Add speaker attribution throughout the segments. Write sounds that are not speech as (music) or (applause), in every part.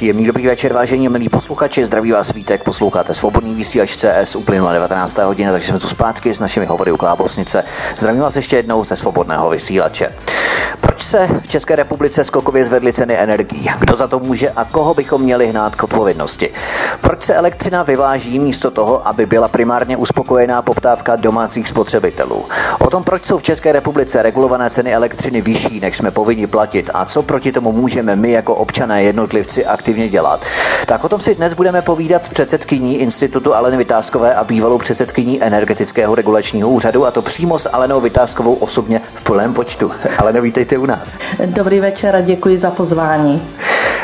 Speaker 1: Příjemný dobrý večer, vážení milí posluchači. Zdraví vás Vítek, posloucháte svobodný vysílač CS, uplynula 19. hodina, takže jsme tu zpátky s našimi hovory u Klábosnice. Zdravím vás ještě jednou ze svobodného vysílače. Proč se v České republice skokově zvedly ceny energií? Kdo za to může a koho bychom měli hnát k odpovědnosti? Proč se elektřina vyváží místo toho, aby byla primárně uspokojená poptávka domácích spotřebitelů? O tom, proč jsou v České republice regulované ceny elektřiny vyšší, než jsme povinni platit a co proti tomu můžeme my jako občané jednotlivci aktivně dělat. Tak o tom si dnes budeme povídat s předsedkyní Institutu Aleny Vytázkové a bývalou předsedkyní Energetického regulačního úřadu a to přímo s Alenou Vytázkovou osobně v plném počtu. (laughs) Aleno, vítejte u nás.
Speaker 2: Dobrý večer a děkuji za pozvání.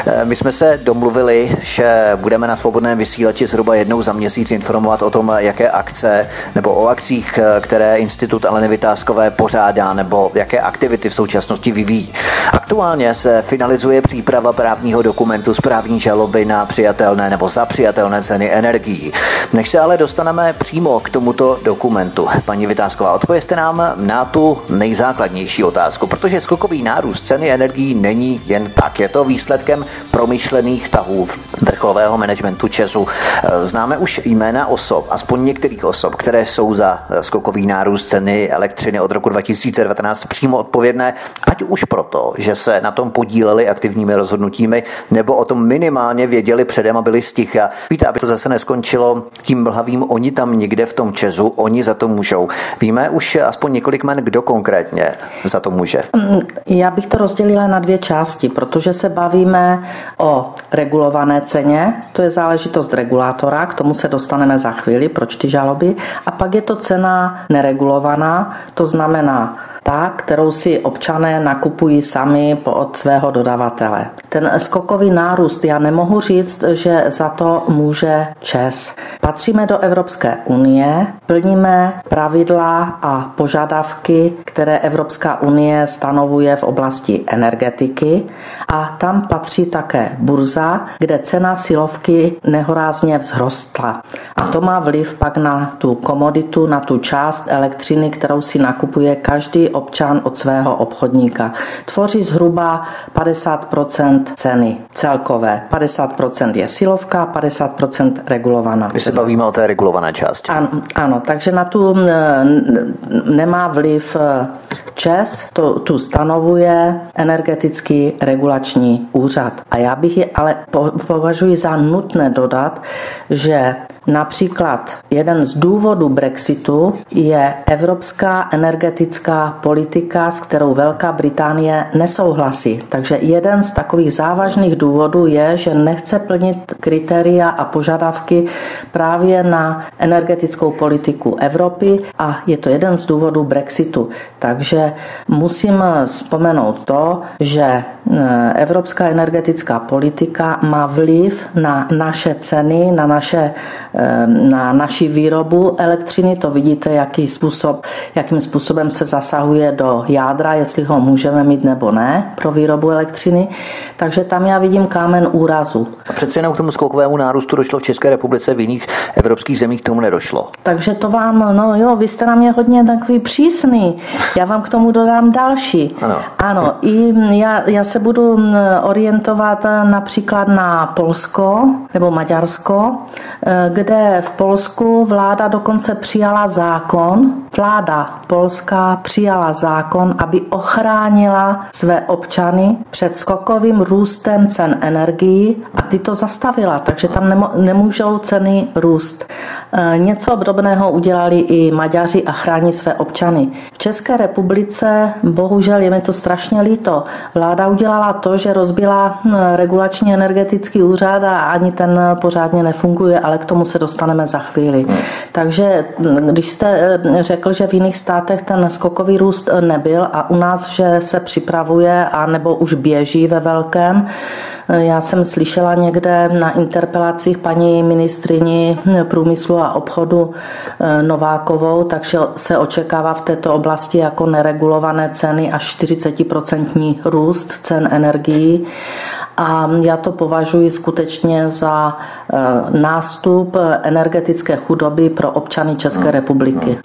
Speaker 1: Eh, my jsme se domluvili, že budeme na svobodném vysílači zhruba jednou za měsíc informovat o tom, jaké akce nebo o akcích, eh, které Institut Aleny Vytázkové pořádá nebo jaké aktivity v současnosti vyvíjí. Aktuálně se finalizuje příprava právního dokumentu správní žaloby na přijatelné nebo za přijatelné ceny energií. Než se ale dostaneme přímo k tomuto dokumentu, paní Vytázková, odpověste nám na tu nejzákladnější otázku, protože skokový nárůst ceny energií není jen tak. Je to výsledkem promyšlených tahů vrcholového managementu Česu. Známe už jména osob, aspoň některých osob, které jsou za skokový nárůst ceny elektřiny od roku 2019 přímo odpovědné, ať už proto, že se na tom podíleli aktivními rozhodnutími, nebo o tom minimálně věděli předem a byli sticha. Víte, aby to zase neskončilo tím mlhavým oni tam někde v tom Česu, oni za to můžou. Víme už aspoň několik men, kdo konkrétně za to může.
Speaker 2: Já bych to rozdělila na dvě části, protože se bavíme o regulované ceně, to je záležitost regulátora, k tomu se dostaneme za chvíli, proč ty žaloby, a pak je to cena neregulovaná, to znamená ta, kterou si občané nakupují sami od svého dodavatele. Ten skokový nárůst, já nemohu říct, že za to může Čes. Patříme do Evropské unie, plníme pravidla a požadavky, které Evropská unie stanovuje v oblasti energetiky a tam patří také burza, kde cena silovky nehorázně vzrostla. A to má vliv pak na tu komoditu, na tu část elektřiny, kterou si nakupuje každý občan od svého obchodníka. Tvoří zhruba 50% ceny celkové. 50% je silovka, 50% regulovaná.
Speaker 1: My se bavíme o té regulované části.
Speaker 2: Ano, ano takže na tu nemá vliv e, ČES, to, tu stanovuje energetický regulační úřad. A já bych je ale považuji za nutné dodat, že Například jeden z důvodů Brexitu je evropská energetická politika, s kterou Velká Británie nesouhlasí. Takže jeden z takových závažných důvodů je, že nechce plnit kritéria a požadavky právě na energetickou politiku Evropy a je to jeden z důvodů Brexitu. Takže musím vzpomenout to, že e, evropská energetická politika má vliv na naše ceny, na naše na naši výrobu elektřiny. To vidíte, jaký způsob, jakým způsobem se zasahuje do jádra, jestli ho můžeme mít nebo ne pro výrobu elektřiny. Takže tam já vidím kámen úrazu.
Speaker 1: A přece jenom k tomu skokovému nárůstu došlo v České republice, v jiných evropských zemích k tomu nedošlo.
Speaker 2: Takže to vám, no jo, vy jste na mě hodně takový přísný. Já vám k tomu dodám další.
Speaker 1: Ano.
Speaker 2: Ano, i já, já se budu orientovat například na Polsko nebo Maďarsko, eh, kde v Polsku vláda dokonce přijala zákon, vláda polská přijala zákon, aby ochránila své občany před skokovým růstem cen energií a ty to zastavila, takže tam nemůžou ceny růst. E, něco obdobného udělali i Maďaři a chrání své občany. V České republice, bohužel je mi to strašně líto, vláda udělala to, že rozbila regulační energetický úřad a ani ten pořádně nefunguje, ale k tomu se dostaneme za chvíli. Takže když jste e, řekl, že v jiných státech ten skokový růst nebyl a u nás, že se připravuje a nebo už běží ve velkém, já jsem slyšela někde na interpelacích paní ministrini průmyslu a obchodu eh, Novákovou, takže se očekává v této oblasti jako neregulované ceny až 40% růst cen energií. A já to považuji skutečně za eh, nástup energetické chudoby pro občany České republiky.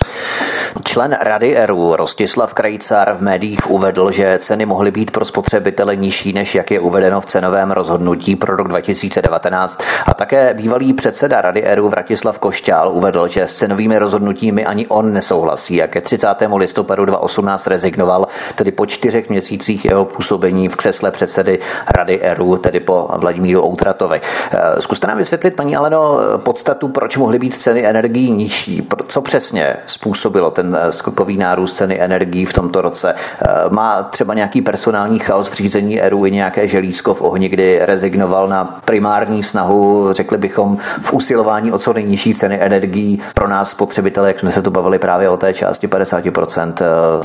Speaker 1: Člen Rady ERU Rostislav Krajcar v médiích uvedl, že ceny mohly být pro spotřebitele nižší, než jak je uvedeno v cenovém rozhodnutí pro rok 2019. A také bývalý předseda Rady ERU Vratislav Košťál uvedl, že s cenovými rozhodnutími ani on nesouhlasí, jak ke 30. listopadu 2018 rezignoval, tedy po čtyřech měsících jeho působení v křesle předsedy Rady ERU, tedy po Vladimíru Outratovi. Eh, zkuste nám vysvětlit, paní Aleno, podstatu, proč mohly být ceny energií nižší. Co přesně způsobilo ten eh, skokový nárůst ceny energií v tomto roce? Eh, má třeba nějaký personální chaos v řízení ERU i nějaké želízko v ohni, kdy rezignoval na primární snahu, řekli bychom, v usilování o co nejnižší ceny energií pro nás spotřebitele, jak jsme se tu bavili právě o té části 50%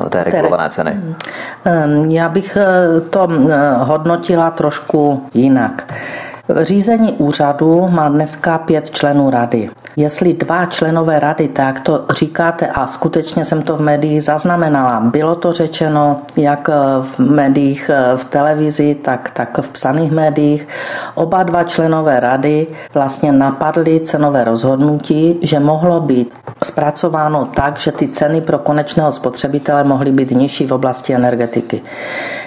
Speaker 1: té regulované ceny?
Speaker 2: Ehm, já bych to hodnotila trošku jinak. Řízení úřadu má dneska pět členů rady. Jestli dva členové rady, tak to říkáte a skutečně jsem to v médiích zaznamenala. Bylo to řečeno jak v médiích v televizi, tak, tak v psaných médiích. Oba dva členové rady vlastně napadly cenové rozhodnutí, že mohlo být zpracováno tak, že ty ceny pro konečného spotřebitele mohly být nižší v oblasti energetiky.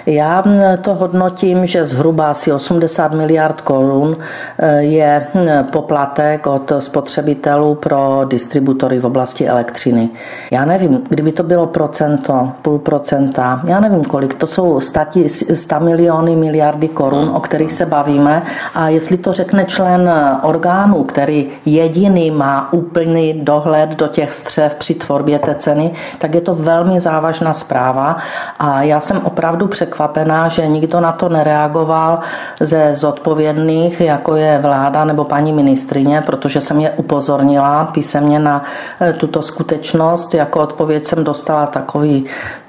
Speaker 2: Já to hodnotím, že zhruba asi 80 miliard korun eh, je hm, poplatek od spotřebitelů pro distributory v oblasti elektřiny. Já nevím, kdyby to bylo procento, půl procenta, já nevím kolik, to jsou 100 miliony, miliardy korun, o kterých se bavíme a jestli to řekne člen orgánu, který jediný má úplný dohled do těch střev při tvorbě té ceny, tak je to velmi závažná zpráva a já jsem opravdu překvapená, že nikdo na to nereagoval ze zodpovědných, jako je vláda nebo paní ministrině, protože jsem je upozornila písemně na eh, tuto skutečnost. Jako odpověď jsem dostala takový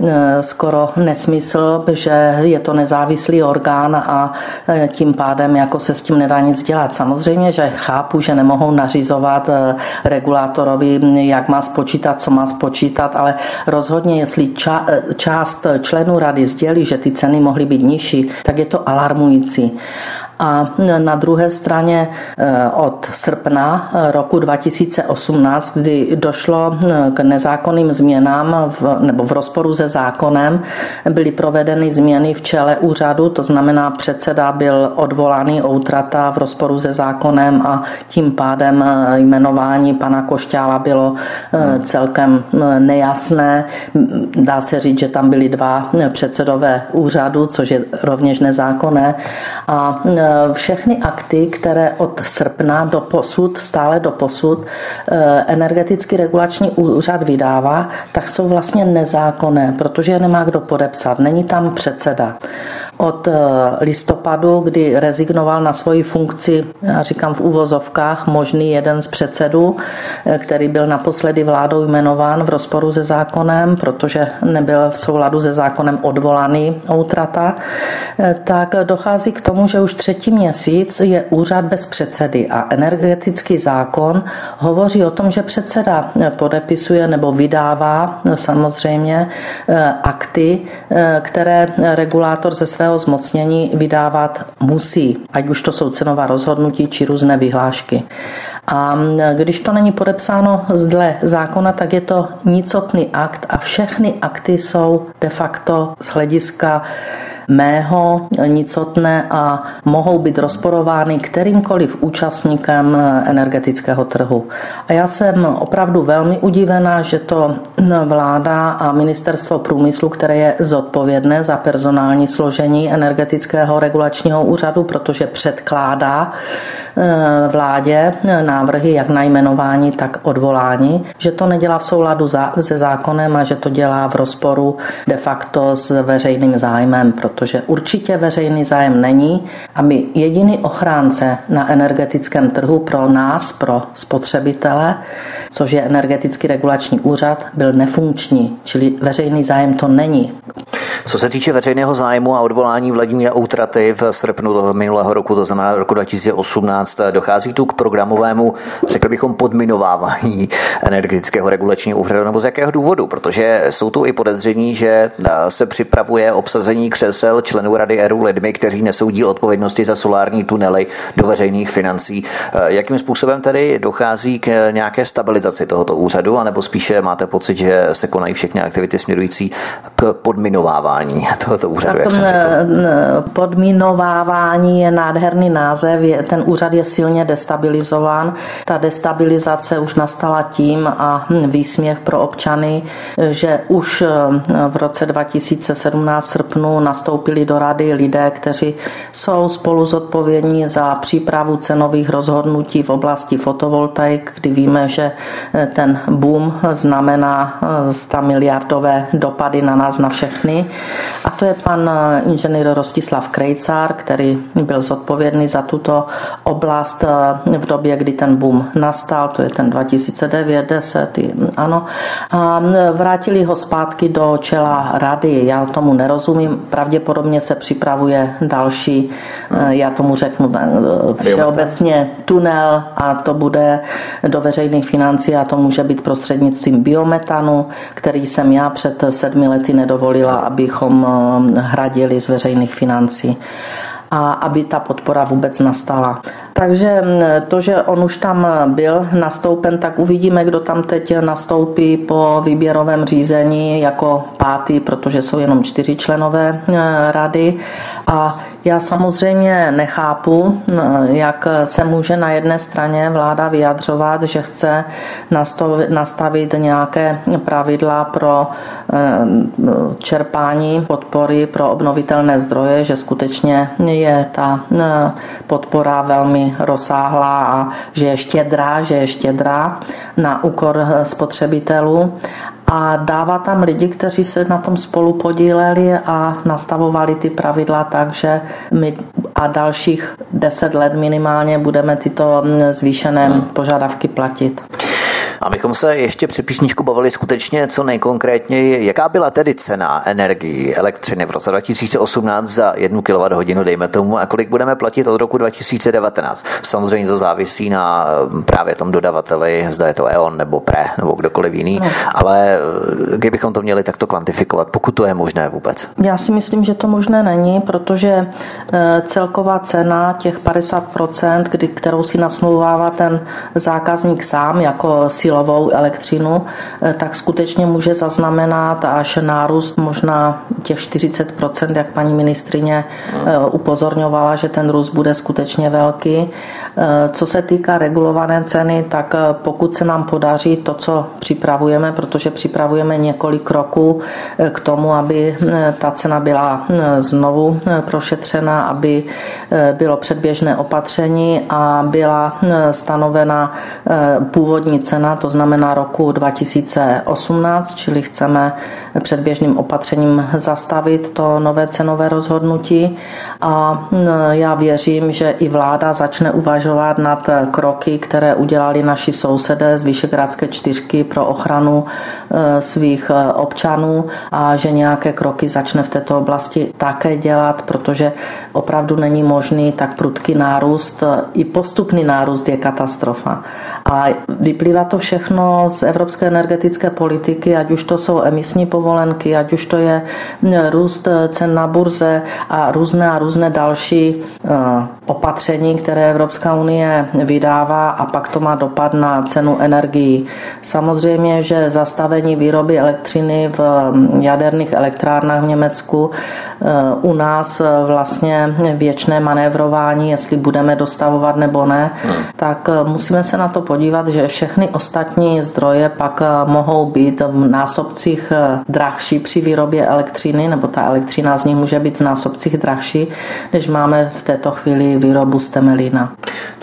Speaker 2: eh, skoro nesmysl, že je to nezávislý orgán a eh, tím pádem jako se s tím nedá nic dělat. Samozřejmě, že chápu, že nemohou nařizovat regulátorovi, jak má spočítat, co má spočítat, ale rozhodně, jestli ča, část členů rady sdělí, že ty ceny mohly být nižší, tak je to alarmující. A na druhé straně eh, od srpna eh, roku 2018, kdy došlo eh, k nezákonným změnám v, nebo v rozporu se zákonem, byly provedeny změny v čele úřadu, to znamená předseda byl odvolaný outrata v rozporu se zákonem a tím pádem jmenování pana Košťála bylo celkem nejasné. Dá se říct, že tam byly dva předsedové úřadu, což je rovněž nezákonné. A všechny akty, které od srpna do posud, stále do posud, eh, energetický regulační úřad vydává, tak jsou vlastně nezákonné, protože je nemá kdo podepsat. Není tam předseda od eh, listopadu, kdy rezignoval na svoji funkci, já říkám v úvozovkách, možný jeden z předsedů, eh, který byl naposledy vládou jmenován v rozporu se zákonem, protože nebyl v souladu se zákonem odvolaný outrata, eh, tak dochází k tomu, že už třetí měsíc je úřad bez předsedy a energetický zákon hovoří o tom, že předseda podepisuje nebo vydává samozřejmě akty, které regulátor ze svého zmocnění vydávat musí, ať už to jsou cenová rozhodnutí či různé vyhlášky. A když to není podepsáno dle zákona, tak je to nicotný akt a všechny akty jsou de facto z hlediska mého nicotné a mohou být rozporovány kterýmkoliv účastníkem energetického trhu. A já jsem opravdu velmi udivená, že to vláda a ministerstvo průmyslu, které je zodpovědné za personální složení energetického regulačního úřadu, protože předkládá eh, vládě návrhy jak na jmenování, tak odvolání, že to nedělá v souladu se zákonem a že to dělá v rozporu de facto s veřejným zájmem, protože určitě veřejný zájem není a my jediný ochránce na energetickém trhu pro nás, pro spotřebitele, což je energetický regulační úřad, byl nefunkční, čili veřejný zájem to není.
Speaker 1: Co se týče veřejného zájmu a odvolání Vladimíra Outraty v srpnu minulého roku, to znamená roku 2018, dochází tu k programovému, řekl bychom, podminovávání energetického regulačního úřadu, nebo z jakého důvodu? Protože jsou tu i podezření, že se připravuje obsazení křesel členů Rady ERU lidmi, kteří nesou díl odpovědnosti za solární tunely do veřejných financí. Jakým způsobem tedy dochází k nějaké stabilizaci tohoto úřadu, anebo spíše máte pocit, že se konají všechny aktivity směrující k podminovávání tohoto úřadu? Tak, jak
Speaker 2: podminovávání je nádherný název, ten úřad je silně destabilizován. Ta destabilizace už nastala tím a výsměch pro občany, že už v roce 2017 srpnu nastoupili do rady lidé, kteří jsou spolu zodpovědní za přípravu cenových rozhodnutí v oblasti fotovoltaik, kdy víme, že ten boom znamená 100 miliardové dopady na nás, na všechny. A to je pan inženýr Rostislav Krejcár, který byl zodpovědný za tuto oblast v době, kdy ten boom nastal, to je ten 2009, 10, ano. A vrátili ho zpátky do čela rady. Já tomu nerozumím. Pravděpodobně se připravuje další, já tomu řeknu všeobecně tunel a to bude do veřejných financí a to může být prostřednictvím biometanu, který jsem já před sedmi lety nedovolila, abychom hradili z veřejných financí. A aby ta podpora vůbec nastala. Takže to, že on už tam byl nastoupen, tak uvidíme, kdo tam teď nastoupí po výběrovém řízení jako pátý, protože jsou jenom čtyři členové e, rady. A já samozřejmě nechápu, jak se může na jedné straně vláda vyjadřovat, že chce nastavit nějaké pravidla pro e, čerpání podpory pro obnovitelné zdroje, že skutečně je ta podpora velmi rozsáhlá a že je štědrá, že je štědrá na úkor spotřebitelů a dává tam lidi, kteří se na tom spolu podíleli a nastavovali ty pravidla tak, že my a dalších deset let minimálně budeme tyto zvýšené hmm. požadavky platit.
Speaker 1: Abychom se ještě při písničku bavili skutečně co nejkonkrétněji, jaká byla tedy cena energii, elektřiny v roce 2018 za jednu kWh, dejme tomu, a kolik budeme platit od roku 2019. Samozřejmě to závisí na mm, právě tom dodavateli, zda je to E.ON nebo PRE nebo kdokoliv jiný, no. ale eh, kdybychom to měli takto kvantifikovat, pokud to je možné vůbec.
Speaker 2: Já si myslím, že to možné není, protože eh, celková cena těch 50%, kdy, kterou si nasmlouvává ten zákazník sám jako si silovou elektřinu, eh, tak skutečně může zaznamenat až nárůst možná těch 40%, jak paní ministrině eh, upozorňovala, že ten růst bude skutečně velký. Eh, co se týká regulované ceny, tak pokud se nám podaří to, co připravujeme, protože připravujeme několik kroků k tomu, aby ta cena byla znovu prošetřena, aby bylo předběžné opatření a byla stanovena původní cena, to znamená roku 2018, čili chceme předběžným opatřením zastavit to nové cenové rozhodnutí a já věřím, že i vláda začne uvažovat nad kroky, které udělali naši sousedé z Vyšegrádské čtyřky pro ochranu e, svých e, občanů a že nějaké kroky začne v této oblasti také dělat, protože opravdu není možný tak prudký nárůst. I postupný nárůst je katastrofa. A vyplývá to všechno z evropské energetické politiky, ať už to jsou emisní povolenky, ať už to je růst cen na burze a různé a různé další eh, opatření, které Evropská unie vydává a pak to má dopad na cenu energií. Samozřejmě, že zastavení výroby elektřiny v jaderných elektrárnách v Německu eh, u nás vlastně věčné manévrování, jestli budeme dostavovat nebo ne, tak musíme se na to podívat, že všechny ostatní zdroje pak mohou být v násobcích drahší při výrobě elektřiny, nebo ta elektřina z nich může být v násobcích drahší, než máme v této chvíli výrobu z temelína.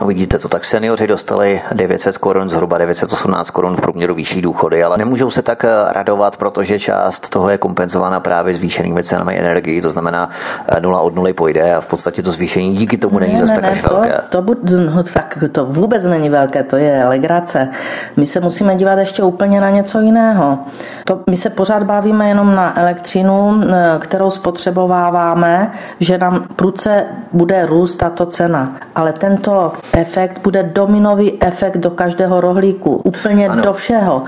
Speaker 1: No vidíte to, tak seniori dostali 900 korun, zhruba 918 korun v průměru vyšší důchody, ale nemůžou se tak radovat, protože část toho je kompenzována právě zvýšenými cenami energii, to znamená nula od nuly pojde a v podstatě to zvýšení díky tomu není ne, zase ne, tak až
Speaker 2: to,
Speaker 1: velké.
Speaker 2: To, to, no, tak to vůbec není velké, to je legrace. My se musíme dívat ještě úplně na něco jiného. To, my se pořád bavíme jenom na elektřinu, kterou spotřebováváme, že nám pruce bude růst tato cena. Ale tento efekt bude dominový efekt do každého rohlíku, úplně ano, do všeho.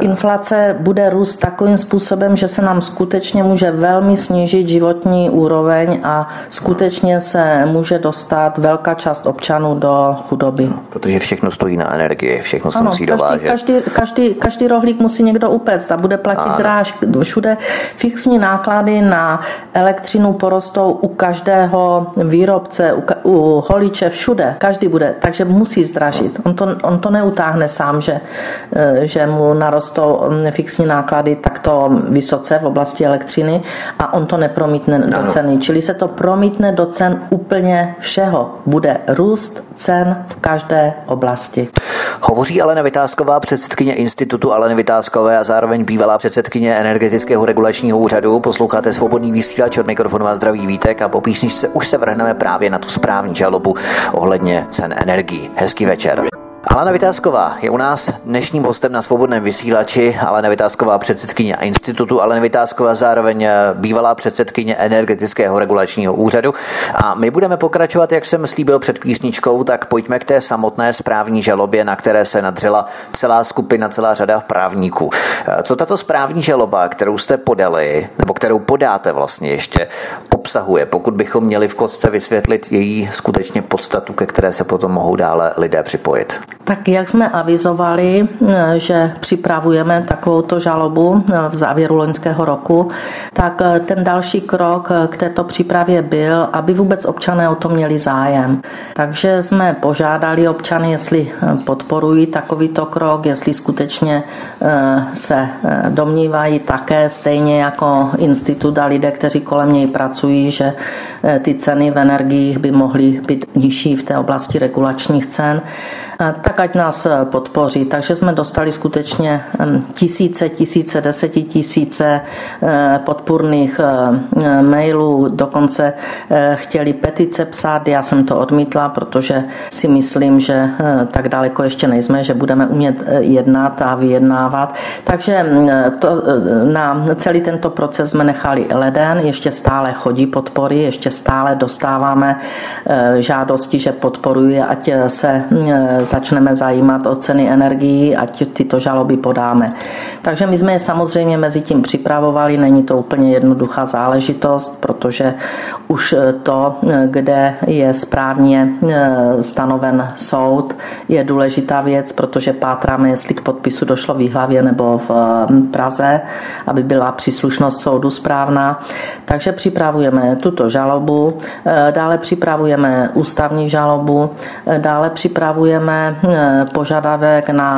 Speaker 2: Inflace bude růst takovým způsobem, že se nám skutečně může velmi snížit životní úroveň a skutečně se může dostat velká část občanů do chudoby. No,
Speaker 1: protože všechno stojí na energii, všechno se ano, musí každý, dovážet.
Speaker 2: Každý, každý, každý rohlík musí někdo upéct a bude platit ano. dráž. Všude fixní náklady na elektřinu porostou u každého výrobce, u, u holiče, všude. Každý bude, takže musí zdražit. On to, on to neutáhne sám, že, eh, že mu narostou mm, fixní náklady takto vysoce v oblasti elektřiny a on to nepromítne do ceny. Čili se to promítne do cen úplně všeho. Bude růst cen v každé oblasti.
Speaker 1: Hovoří Alena Vytázková, předsedkyně Institutu Aleny Vytázkové a zároveň bývalá předsedkyně Energetického regulačního úřadu. Posloucháte svobodný vysílač od mikrofonu vás zdraví Vítek a po písničce už se vrhneme právě na tu správní žalobu ohledně cen energií. Hezký večer. Alena Vytázková je u nás dnešním hostem na svobodném vysílači. Alena Vytázková předsedkyně institutu, Alena Vytázková zároveň eh, bývalá předsedkyně energetického regulačního úřadu. A my budeme pokračovat, jak jsem slíbil před písničkou, tak pojďme k té samotné správní žalobě, na které se nadřela celá skupina, celá řada právníků. Eh, co tato správní žaloba, kterou jste podali, nebo kterou podáte vlastně ještě, obsahuje, pokud bychom měli v kostce vysvětlit její skutečně podstatu, ke které se potom mohou dále lidé připojit?
Speaker 2: Tak jak jsme avizovali, eh, že připravujeme takovouto žalobu eh, v závěru loňského roku, tak eh, ten další krok k této přípravě byl, aby vůbec občané o to měli zájem. Takže jsme požádali občany, jestli podporují takovýto krok, jestli skutečně se domnívají také stejně jako institut a lidé, kteří kolem něj pracují, že ty ceny v energiích by mohly být nižší v té oblasti regulačních cen tak ať nás eh, podpoří. Takže jsme dostali skutečně tisíce, tisíce, desetitisíce eh, podpůrných eh, mailů, dokonce chtěli petice psát, já jsem to odmítla, protože si myslím, že tak daleko ještě nejsme, že budeme umět jednat a vyjednávat. Takže to, na celý tento proces jsme nechali leden, ještě stále chodí podpory, ještě stále dostáváme žádosti, že podporuje, ať se začneme zajímat o ceny energií, ať tyto žaloby podáme. Takže my jsme je samozřejmě mezi tím připravovali, není to úplně jednoduchá záležitost, protože už to, kde je správně e, stanoven soud, je důležitá věc, protože pátráme, jestli k podpisu došlo v Výhlavě nebo v Praze, aby byla příslušnost soudu správná. Takže připravujeme tuto žalobu, e, dále připravujeme ústavní žalobu, e, dále připravujeme Eh, požadavek na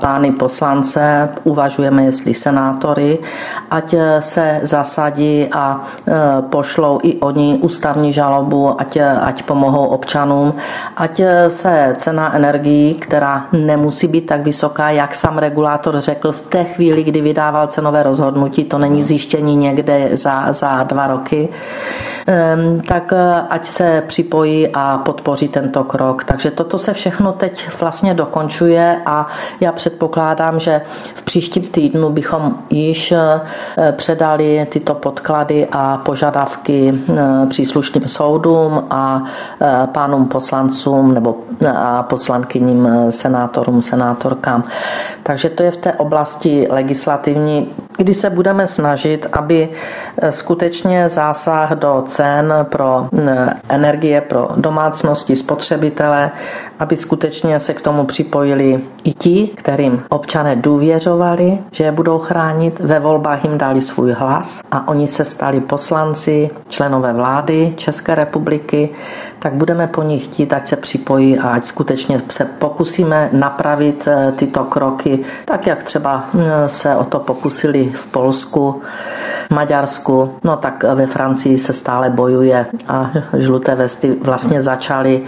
Speaker 2: pány poslance, uvažujeme, jestli senátory, ať eh, se zasadí a eh, pošlou i oni ústavní žalobu, ať, ať pomohou občanům, ať se cena energií, která nemusí být tak vysoká, jak sám regulátor řekl v té chvíli, kdy vydával cenové rozhodnutí, to není zjištění někde za, za dva roky, tak ať se připojí a podpoří tento krok. Takže toto se všechno teď vlastně dokončuje a já předpokládám, že v příštím týdnu bychom již eh, předali tyto podklady a požadavky eh, příslušným soudům a eh, pánům poslancům nebo a poslankyním senátorům, senátorkám. Takže to je v té oblasti legislativní, kdy se budeme snažit, aby skutečně zásah do cen pro energie pro domácnosti, spotřebitele, aby skutečně se k tomu připojili i ti, kterým občané důvěřovali, že je budou chránit, ve volbách jim dali svůj hlas a oni se stali poslanci, členové vlády České republiky, tak budeme po nich chtít, ať se připojí a ať skutečně se pokusíme napravit eh, tyto kroky, tak jak třeba hm, se o to pokusili v Polsku Maďarsku, no tak ve Francii se stále bojuje a (laughs) žluté vesty vlastně začaly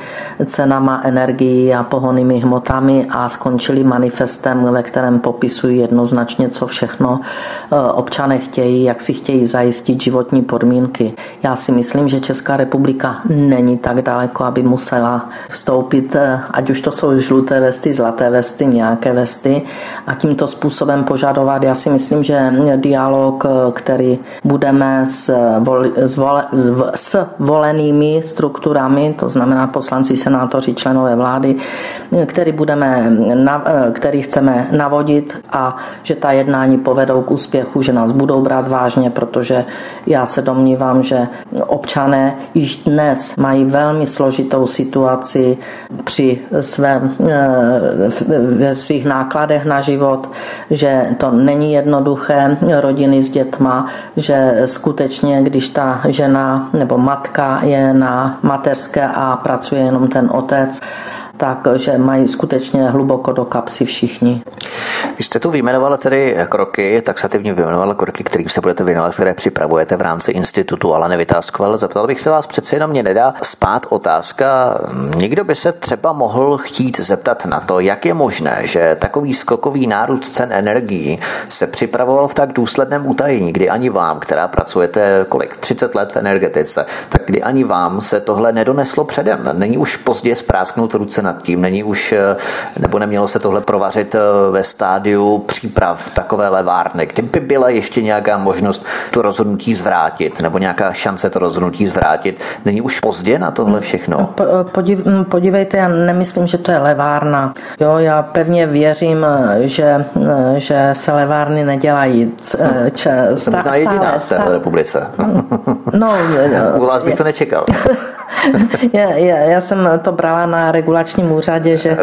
Speaker 2: cenama energií a pohonnými hmotami a skončili manifestem, ve kterém popisují jednoznačně, co všechno eh, občané chtějí, jak si chtějí zajistit životní podmínky. Já si myslím, že Česká republika není tak daleko, aby musela vstoupit, eh, ať už to jsou žluté vesty, zlaté vesty, nějaké vesty a tímto způsobem požadovat. Já si myslím, že dialog, eh, který budeme s, vol, s, vole, s volenými strukturami, to znamená poslanci, senátoři, členové vlády, který, budeme, který chceme navodit a že ta jednání povedou k úspěchu, že nás budou brát vážně, protože já se domnívám, že občané již dnes mají velmi složitou situaci při svém, ve svých nákladech na život, že to není jednoduché rodiny s dětma, že skutečně, když ta žena nebo matka je na mateřské a pracuje jenom ten otec, takže mají skutečně hluboko do kapsy všichni.
Speaker 1: Vy jste tu vyjmenovala tedy kroky, taxativně vyjmenovala kroky, kterým se budete věnovat, které připravujete v rámci institutu, ale nevytázkoval. Zeptal bych se vás přece jenom mě nedá spát otázka. Někdo by se třeba mohl chtít zeptat na to, jak je možné, že takový skokový nárůst cen energií se připravoval v tak důsledném utajení, kdy ani vám, která pracujete kolik, 30 let v energetice, tak kdy ani vám se tohle nedoneslo předem. Není už pozdě sprásknout ruce nad tím, není už, eh, nebo nemělo se tohle provařit eh, ve stádiu příprav takové levárny, kdyby byla ještě nějaká možnost to rozhodnutí zvrátit, nebo nějaká šance to rozhodnutí zvrátit, není už pozdě na tohle všechno?
Speaker 2: Podiv, podívejte, já nemyslím, že to je levárna. Jo, já pevně věřím, že, že se levárny nedělají.
Speaker 1: Če, jediná v této republice. No, (laughs) U vás bych to nečekal. (laughs) (laughs)
Speaker 2: já, já, já jsem to brala na regulačním úřadě, že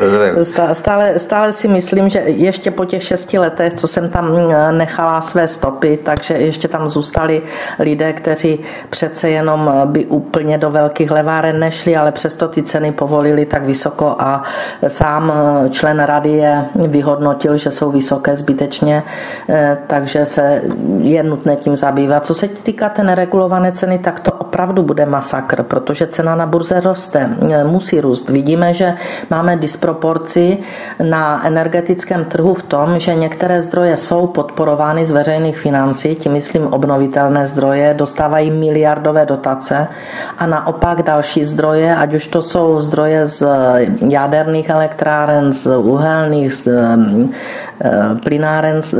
Speaker 2: stále, stále si myslím, že ještě po těch šesti letech, co jsem tam eh, nechala své stopy, takže ještě tam zůstali lidé, kteří přece jenom eh, by úplně do velkých leváren nešli, ale přesto ty ceny povolili tak vysoko a sám eh, člen rady je vyhodnotil, že jsou vysoké zbytečně, takže se je nutné tím zabývat. Co se týká té neregulované ceny, tak to opravdu bude masakr, protože cena na burze roste, musí růst. Vidíme, že máme disproporci na energetickém trhu v tom, že některé zdroje jsou podporovány z veřejných financí, tím myslím obnovitelné zdroje, dostávají miliardové dotace a naopak další zdroje, ať už to jsou zdroje z jaderných elektráren, z uhelných, z Eh, plynáren z,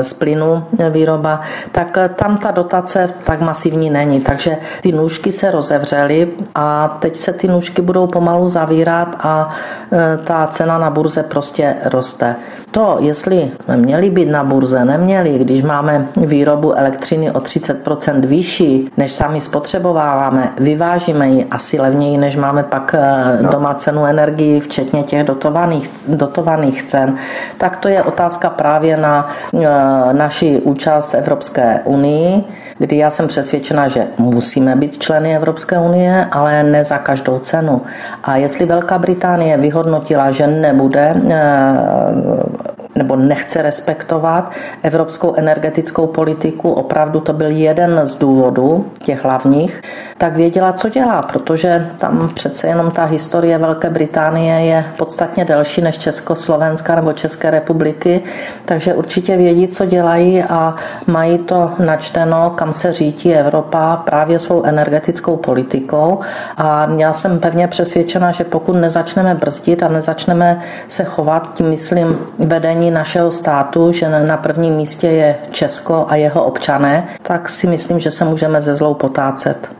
Speaker 2: z plynu výroba, tak tam ta dotace tak masivní není. Takže ty nůžky se rozevřely a teď se ty nůžky budou pomalu zavírat a eh, ta cena na burze prostě roste. To, jestli jsme měli být na burze, neměli, když máme výrobu elektřiny o 30% vyšší, než sami spotřebováváme, vyvážíme ji asi levněji, než máme pak eh, no. doma cenu energii, včetně těch dotovaných, dotovaných cen, tak to je otázka právě na eh, naši účast v Evropské unii, kdy já jsem přesvědčena, že musíme být členy Evropské unie, ale ne za každou cenu. A jestli Velká Británie vyhodnotila, že nebude eh, nebo nechce respektovat evropskou energetickou politiku, opravdu to byl jeden z důvodů, těch hlavních, tak věděla, co dělá, protože tam přece jenom ta historie Velké Británie je podstatně delší než Československa nebo České republiky, takže určitě vědí, co dělají a mají to načteno, kam se řídí Evropa právě svou energetickou politikou. A já jsem pevně přesvědčena, že pokud nezačneme brzdit a nezačneme se chovat, tím myslím vedení našeho státu, že na prvním místě je Česko a jeho občané, tak si myslím, že se můžeme ze zlou potácet.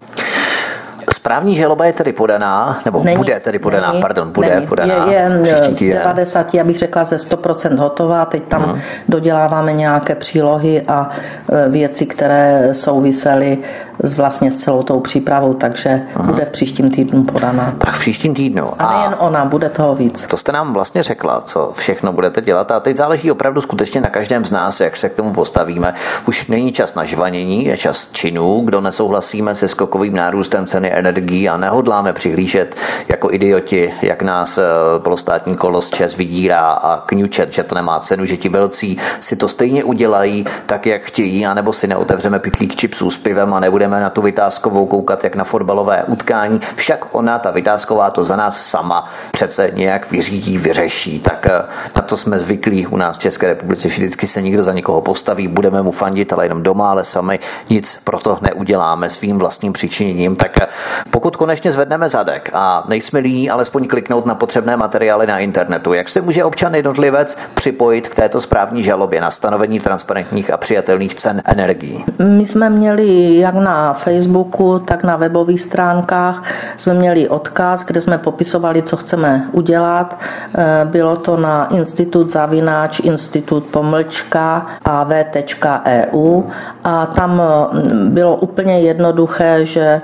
Speaker 1: Správní žaloba je tedy podaná, nebo není, bude tedy podaná, není, pardon, bude není. podaná.
Speaker 2: Je, je z 90, já bych řekla ze 100% hotová, teď tam hmm. doděláváme nějaké přílohy a e, věci, které souvisely s vlastně s celou tou přípravou, takže Aha. bude v příštím týdnu podaná.
Speaker 1: Tak v příštím týdnu.
Speaker 2: A nejen ona, bude toho víc.
Speaker 1: To jste nám vlastně řekla, co všechno budete dělat a teď záleží opravdu skutečně na každém z nás, jak se k tomu postavíme. Už není čas na žvanění, je čas činů, kdo nesouhlasíme se skokovým nárůstem ceny energií a nehodláme přihlížet jako idioti, jak nás eh, polostátní kolos Čes vydírá a kňučet, že to nemá cenu, že ti velcí si to stejně udělají tak, jak chtějí, anebo si neotevřeme pitlík čipsů s pivem a nebudeme na tu vytázkovou koukat jak na fotbalové utkání. Však ona, ta vytázková, to za nás sama přece nějak vyřídí, vyřeší. Tak eh, na to jsme zvyklí u nás v České republice. Vždycky se někdo za někoho postaví, budeme mu fandit, ale jenom doma, ale sami nic proto neuděláme svým vlastním přičiněním. Tak eh, pokud konečně zvedneme zadek a nejsme líní alespoň kliknout na potřebné materiály na internetu, jak se může občan jednotlivec připojit k této správní žalobě na stanovení transparentních a přijatelných cen energií?
Speaker 2: My jsme měli jak na Facebooku, tak na webových stránkách jsme měli odkaz, kde jsme popisovali, co chceme udělat. Eh, bylo to na institut zavináč, institut pomlčka av.eu a tam mm, bylo úplně jednoduché, že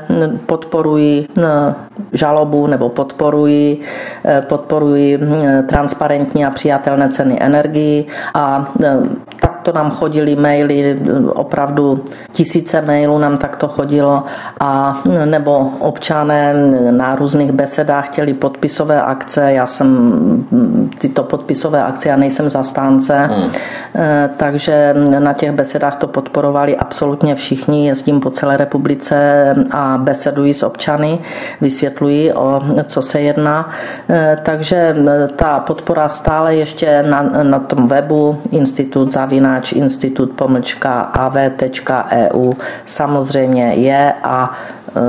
Speaker 2: podporuji mm, žalobu nebo podporuji, eh, podporuji transparentní a přijatelné ceny energii a tak to nám chodili maily, opravdu tisíce mailů nám takto chodilo a nebo občané na různých besedách chtěli podpisové akce, já jsem tyto podpisové akce, já nejsem zastánce, hmm. takže na těch besedách to podporovali absolutně všichni, jezdím po celé republice a beseduji s občany, vysvětluji, o co se jedná, eh, takže ta podpora stále ještě na, na tom webu Institut Zavina zavináč institut pomlčka av.eu samozřejmě je a e,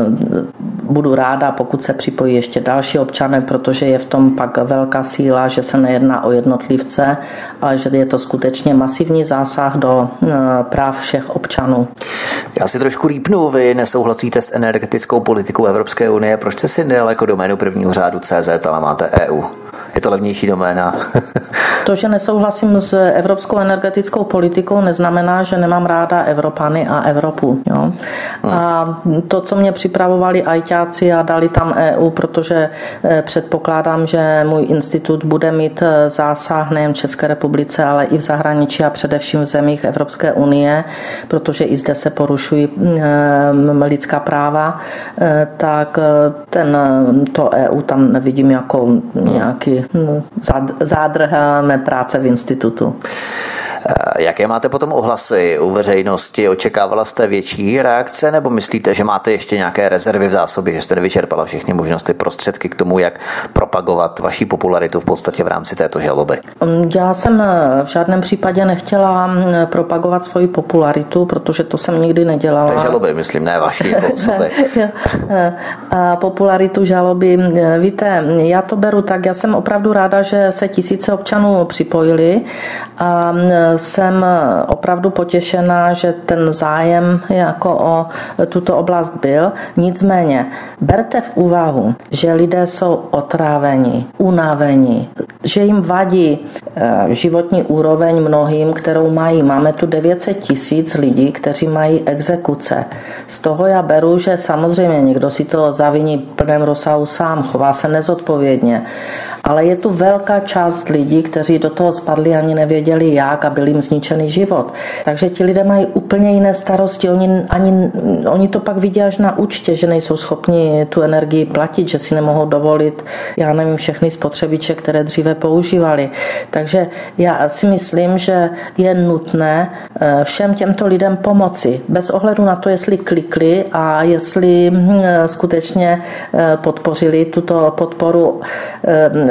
Speaker 2: budu ráda, pokud se připojí ještě další občané, protože je v tom pak velká síla, že se nejedná o jednotlivce, ale že je to skutečně masivní zásah do e, práv všech občanů.
Speaker 1: Já si trošku rýpnu, vy nesouhlasíte s energetickou politikou Evropské unie, proč jste si nedal jako doménu prvního řádu CZ, ale máte EU? Je to levnější doména. (laughs)
Speaker 2: to, že nesouhlasím s evropskou energetickou politikou, neznamená, že nemám ráda Evropany a Evropu. Jo? Hmm. A to, co mě připravovali ajťáci a dali tam EU, protože eh, předpokládám, že můj institut bude mít eh, zásah nejen v České republice, ale i v zahraničí a především v zemích Evropské unie, protože i zde se porušují eh, lidská práva, tak ten, to EU tam nevidím jako hmm. nějaký Zádrháme práce v institutu.
Speaker 1: Eh, jaké máte potom ohlasy u veřejnosti? Očekávala jste větší reakce nebo myslíte, že máte ještě nějaké rezervy v zásobě, že jste nevyčerpala všechny možnosti prostředky k tomu, jak propagovat vaší popularitu v podstatě v rámci této žaloby?
Speaker 2: Mm, já jsem eh, v žádném případě nechtěla mm, propagovat svoji popularitu, protože to jsem nikdy nedělala.
Speaker 1: Té žaloby, myslím, ne vaší (laughs) jako osoby.
Speaker 2: Popularitu žaloby. Mm, víte, já to beru tak, já jsem opravdu ráda, že se tisíce občanů připojili a jsem opravdu potěšená, že ten zájem jako o tuto oblast byl. Nicméně, berte v úvahu, že lidé jsou otráveni, unaveni, že jim vadí eh, životní úroveň mnohým, kterou mají. Máme tu 900 tisíc lidí, kteří mají exekuce. Z toho já beru, že samozřejmě někdo si to zaviní plném rozsahu sám, chová se nezodpovědně ale je tu velká část lidí, kteří do toho spadli ani nevěděli jak a byl jim zničený život. Takže ti lidé mají úplně jiné starosti. Oni, ani, oni to pak vidí až na účtě, že nejsou schopni tu energii platit, že si nemohou dovolit, já nevím, všechny spotřebiče, které dříve používali. Takže já si myslím, že je nutné eh, všem těmto lidem pomoci, bez ohledu na to, jestli klikli a jestli hm, skutečně eh, podpořili tuto podporu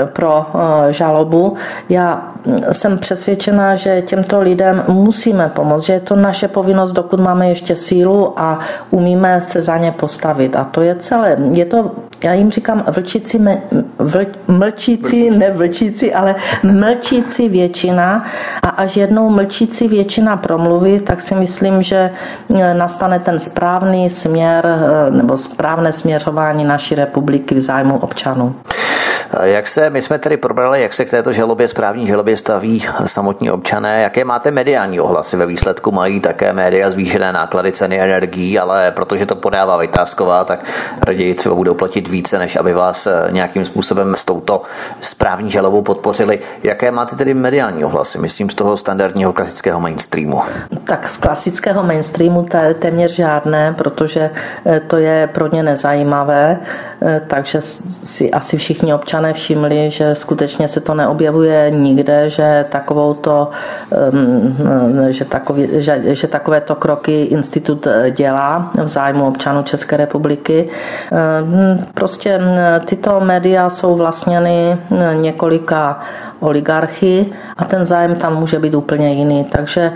Speaker 2: pro eh, žalobu. Já jsem přesvědčená, že těmto lidem musíme pomoct, že je to naše povinnost, dokud máme ještě sílu a umíme se za ně postavit. A to je celé. Je to, já jim říkám, vlčíci, vl, mlčíci, ne vlčíci, ale mlčíci většina. A až jednou mlčíci většina promluví, tak si myslím, že eh, nastane ten správný směr eh, nebo správné směřování naší republiky v zájmu občanů.
Speaker 1: Jak se, my jsme tedy probrali, jak se k této žalobě, správní žalobě staví samotní občané, jaké máte mediální ohlasy ve výsledku, mají také média zvýšené náklady ceny energií, ale protože to podává Vytázková, tak raději třeba budou platit více, než aby vás eh, nějakým způsobem s touto správní žalobou podpořili. Jaké máte tedy mediální ohlasy, myslím z toho standardního klasického mainstreamu?
Speaker 2: Tak z klasického mainstreamu téměř žádné, protože eh, to je pro ně nezajímavé, eh, takže si asi všichni občané všimli, že skutečně se to neobjevuje nikde, že takovou to, že, takový, že, že takovéto kroky institut dělá v zájmu občanů České republiky. Prostě tyto média jsou vlastněny několika oligarchy a ten zájem tam může být úplně jiný. Takže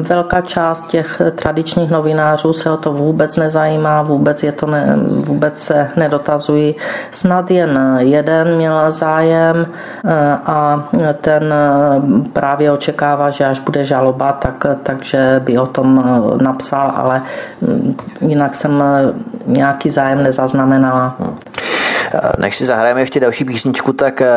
Speaker 2: velká část těch tradičních novinářů se o to vůbec nezajímá, vůbec, je to ne, vůbec se nedotazují. Snad jen jeden měl zájem a ten právě očekává, že až bude žaloba, tak, takže by o tom napsal, ale jinak jsem nějaký zájem nezaznamenala.
Speaker 1: Než si zahrajeme ještě další písničku, tak eh,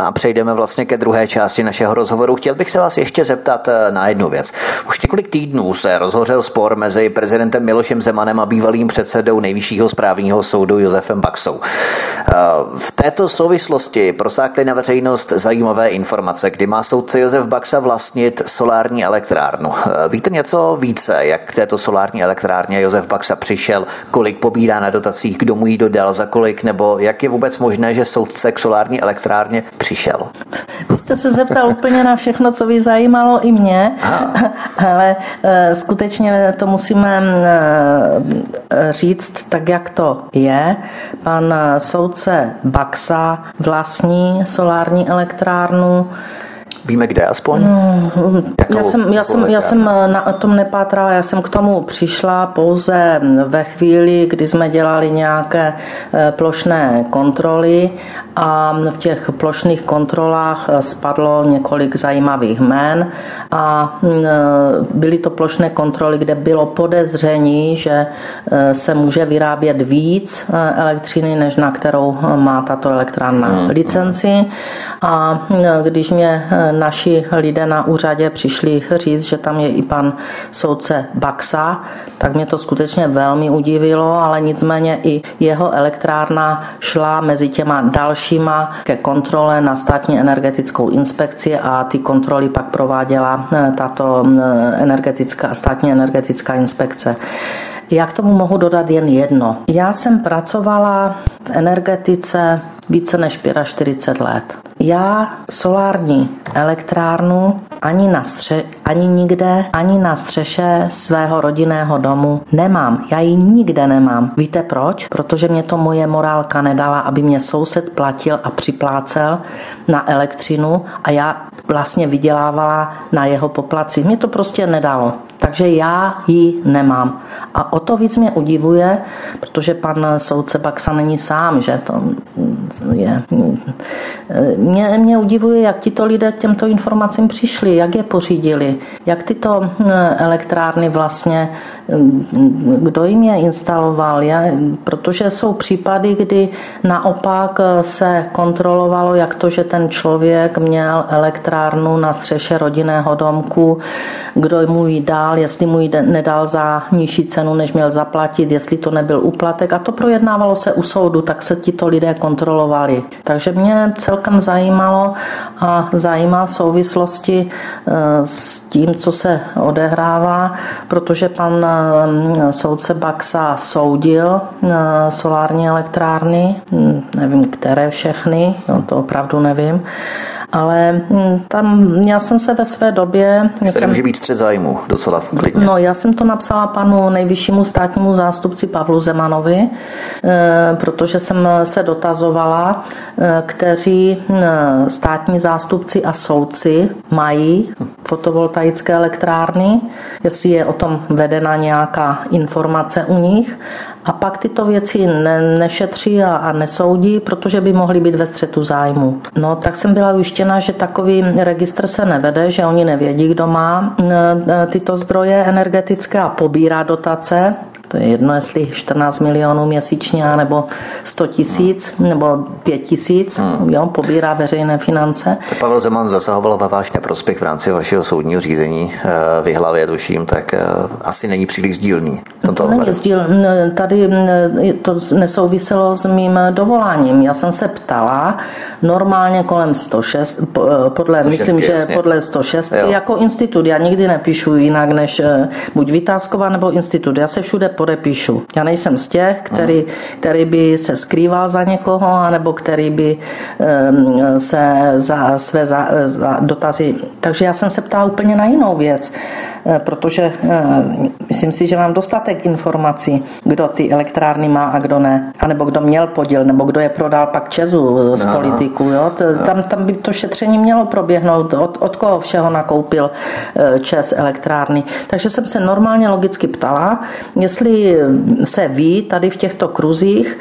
Speaker 1: a přejdeme vlastně ke druhé části našeho rozhovoru. Chtěl bych se vás ještě zeptat eh, na jednu věc. Už několik týdnů se rozhořel spor mezi prezidentem Milošem Zemanem a bývalým předsedou nejvyššího správního soudu Josefem Baxou. Eh, v této souvislosti prosákly na veřejnost zajímavé informace, kdy má soudce Josef Baxa vlastnit solární elektrárnu. Víte něco více, jak k této solární elektrárně Josef Baxa přišel, kolik pobírá na dotacích, kdo mu ji dodal, za kolik, nebo jak je vůbec možné, že soudce k solární elektrárně přišel?
Speaker 2: Vy jste se zeptal úplně na všechno, co by zajímalo i mě, (laughs) ale eh, skutečně to musíme eh, říct tak, jak to je. Pan eh, soudce Baxa vlastní solární elektrárnu,
Speaker 1: Víme kde aspoň?
Speaker 2: No, já jsem, já, jsem, já jsem na tom nepátrala, já jsem k tomu přišla pouze ve chvíli, kdy jsme dělali nějaké eh, plošné kontroly a v těch plošných kontrolách eh, spadlo několik zajímavých jmén a mm, eh, byly to plošné kontroly, kde bylo podezření, že se může vyrábět víc elektřiny, než na kterou má tato elektrárna hmm. licenci. A mm, když mě naši lidé na úřadě přišli říct, že tam je i pan soudce Baxa, tak mě to skutečně velmi udivilo, ale nicméně i jeho elektrárna šla mezi těma dalšíma ke kontrole na státní energetickou inspekci a ty kontroly pak prováděla eh, tato eh, energetická, státní energetická inspekce. Já k tomu mohu dodat jen jedno. Já jsem pracovala v energetice více než 45 let. Já solární elektrárnu ani na stře, ani nikde, ani na střeše svého rodinného domu nemám. Já ji nikde nemám. Víte proč? Protože mě to moje morálka nedala, aby mě soused platil a připlácel na elektřinu a já vlastně vydělávala na jeho poplaci. Mě to prostě nedalo. Takže já ji nemám. A o to víc mě udivuje, protože pan soudce Baxa není sám, že to je. Mě, mě udivuje, jak tito lidé k těmto informacím přišli, jak je pořídili, jak tyto hm, elektrárny vlastně kdo jim je instaloval, protože jsou případy, kdy naopak se kontrolovalo, jak to, že ten člověk měl elektrárnu na střeše rodinného domku, kdo mu ji dal, jestli mu ji nedal za nižší cenu, než měl zaplatit, jestli to nebyl úplatek. A to projednávalo se u soudu, tak se tito lidé kontrolovali. Takže mě celkem zajímalo a zajímá v souvislosti eh, s tím, co se odehrává, protože pan Eh, soudce Baxa soudil eh, solární elektrárny, hm, nevím, které všechny, no to opravdu nevím, ale hm, tam já jsem se ve své době...
Speaker 1: Tady jsem, může být střed zájmu docela klidně.
Speaker 2: No, já jsem to napsala panu nejvyššímu státnímu zástupci Pavlu Zemanovi, eh, protože jsem se dotazovala, eh, kteří hm, státní zástupci a soudci mají fotovoltaické elektrárny, jestli je o tom vedena nějaká informace u nich a pak tyto věci ne, nešetří a, a nesoudí, protože by mohly být ve střetu zájmu. No, tak jsem byla ujištěna, že takový registr se nevede, že oni nevědí, kdo má tyto zdroje energetické a pobírá dotace To je jedno, jestli 14 milionů měsíčně, nebo 100 tisíc, nebo 5 tisíc, hmm. jo, pobírá veřejné finance.
Speaker 1: To Pavel Zeman zasahoval ve váš neprospěch v rámci vašeho soudního řízení eh, v hlavě, tuším, tak eh, asi není příliš dílný.
Speaker 2: To není sdíl. Tady to nesouviselo s mým dovoláním. Já jsem se ptala normálně kolem 106, podle, 106, myslím, jasně. že podle 106, jo. jako institut. Já nikdy nepíšu jinak než buď vytázková nebo institut. Já se všude podepíšu. Já nejsem z těch, který, který by se skrýval za někoho, anebo který by se za své za, za dotazy. Takže já jsem se ptala úplně na jinou věc. Eh, protože eh, myslím si, že mám dostatek informací, kdo ty elektrárny má a kdo ne, anebo kdo měl podíl, nebo kdo je prodal pak Česu z no, politiku. Jo? Tam, tam by to šetření mělo proběhnout, od, od koho všeho nakoupil eh, Čes elektrárny. Takže jsem se normálně logicky ptala, jestli se ví tady v těchto kruzích,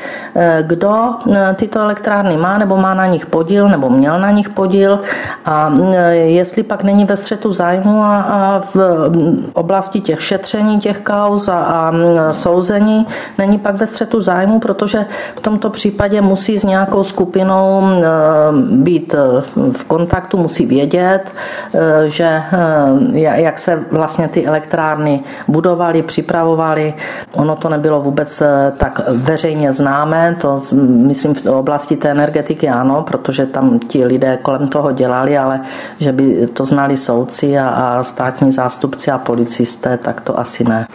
Speaker 2: kdo tyto elektrárny má, nebo má na nich podíl, nebo měl na nich podíl a jestli pak není ve střetu zájmu a, a v oblasti těch šetření těch kauz a, a souzení není pak ve střetu zájmu, protože v tomto případě musí s nějakou skupinou být e, v kontaktu, musí vědět, e, že e, jak se vlastně ty elektrárny budovaly, připravovaly. Ono to nebylo vůbec tak veřejně známé, to myslím v oblasti té energetiky ano, protože tam ti lidé kolem toho dělali, ale že by to znali soudci a, a státní zástupci zástupci a policisté, tak to asi ne.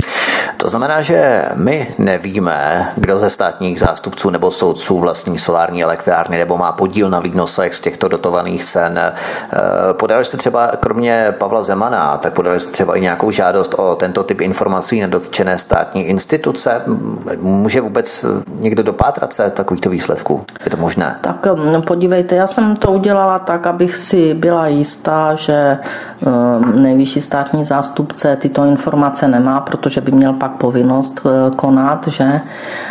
Speaker 1: To znamená, že my nevíme, kdo ze státních zástupců nebo soudců vlastní solární elektrárny nebo má podíl na výnosech z těchto dotovaných cen. Eh, podali jste třeba, kromě Pavla Zemana, tak podali jste třeba i nějakou žádost o tento typ informací na dotčené státní instituce. Může vůbec někdo dopátrat se takovýchto výsledků? Je to možné?
Speaker 2: Tak hm, podívejte, já jsem to udělala tak, abych si byla jistá, že hm, nejvyšší státní zástupce tyto informace nemá, protože by měl pak povinnost eh, konat, že?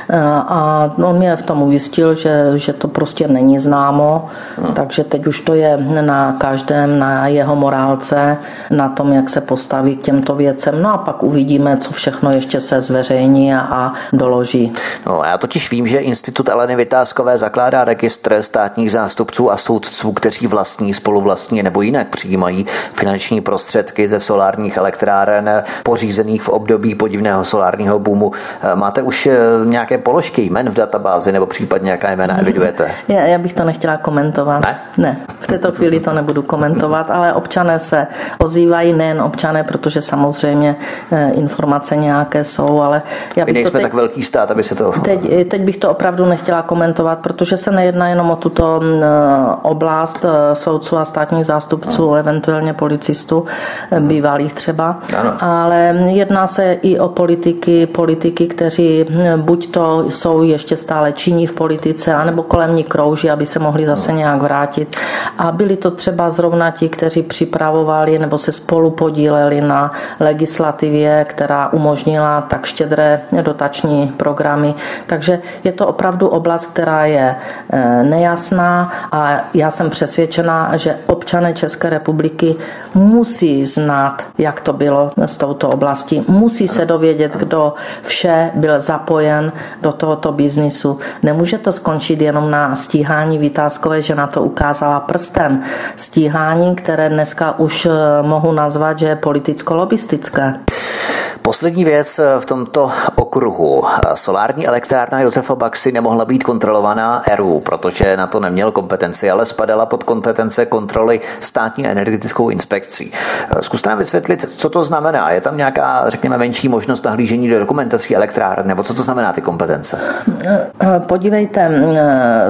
Speaker 2: Eh, a on mě v tom ujistil, že, že to prostě není známo, hmm. takže teď už to je na každém, na jeho morálce, na tom, jak se postaví k těmto věcem. No a pak uvidíme, co všechno ještě se zveřejní a, a doloží.
Speaker 1: No, já totiž vím, že Institut Eleny Vytázkové zakládá registr státních zástupců a soudců, kteří vlastní, spoluvlastní nebo jinak přijímají finanční prostředky ze solárních elektráren pořízených v období podivného solárního boomu. Eh, máte už eh, nějaké položky jmen v databázi nebo případně jaká jména evidujete?
Speaker 2: Já, já bych to nechtěla komentovat.
Speaker 1: Ne?
Speaker 2: Ne, v této chvíli to nebudu komentovat, ale občané se ozývají, nejen občané, protože samozřejmě eh, informace nějaké jsou, ale
Speaker 1: já bych My nejsme to teď, tak velký stát, aby se to...
Speaker 2: Teď, teď bych to opravdu nechtěla komentovat, protože se nejedná jenom o tuto mm, oblast soudců a státních zástupců, eventuálně policistů, bývalých třeba, ano. ale jedná se i o politiky, politiky, kteří hm, buď to jsou ještě stále činí v politice, anebo kolem ní krouží, aby se mohli zase no. nějak vrátit. A byli to třeba zrovna ti, kteří připravovali nebo se spolu podíleli na legislativě, která umožnila tak štědré dotační programy. Takže je to opravdu oblast, která je eh, nejasná a já jsem přesvědčená, že občané České republiky musí znát, jak to bylo s touto oblastí. Musí se dovědět, kdo vše byl zapojen do tohoto biznisu. Nemůže to skončit jenom na stíhání Vytázkové, že na to ukázala prstem. Stíhání, které dneska už eh, mohu nazvat, že je politicko-lobistické.
Speaker 1: Poslední věc eh, v tomto okruhu. Solární elektrárna Josefa Baxy nemohla být kontrolovaná ERU, protože na to neměl kompetenci, ale spadala pod kompetence kontroly státní energetickou inspekcí. Eh, zkuste nám vysvětlit, co to znamená. Je tam nějaká, řekněme, menší možnost nahlížení do dokumentací elektráren, nebo co to znamená ty kompetence?
Speaker 2: Eh, podívejte,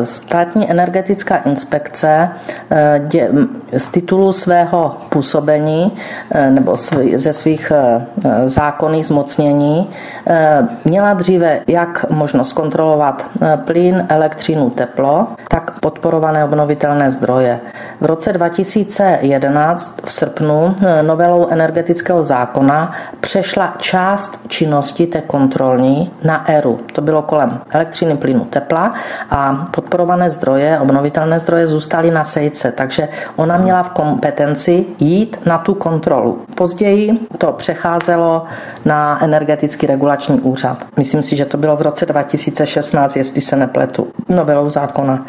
Speaker 2: státní energetická inspekce z titulu svého působení nebo ze svých zákonů zákonných zmocnění eh, měla dříve jak možnost kontrolovat eh, plyn, elektřinu, teplo, tak podporované obnovitelné zdroje. V roce 2011 v srpnu eh, novelou energetického zákona přešla část činnosti té kontrolní na ERU. To bylo kolem elektřiny, plynu, tepla a podporované zdroje, obnovitelné zdroje zůstaly na sejce, takže ona měla v kompetenci jít na tu kontrolu. Později to přecházelo na energetický regulační úřad. Myslím si, že to bylo v roce 2016, jestli se nepletu, novelou zákona.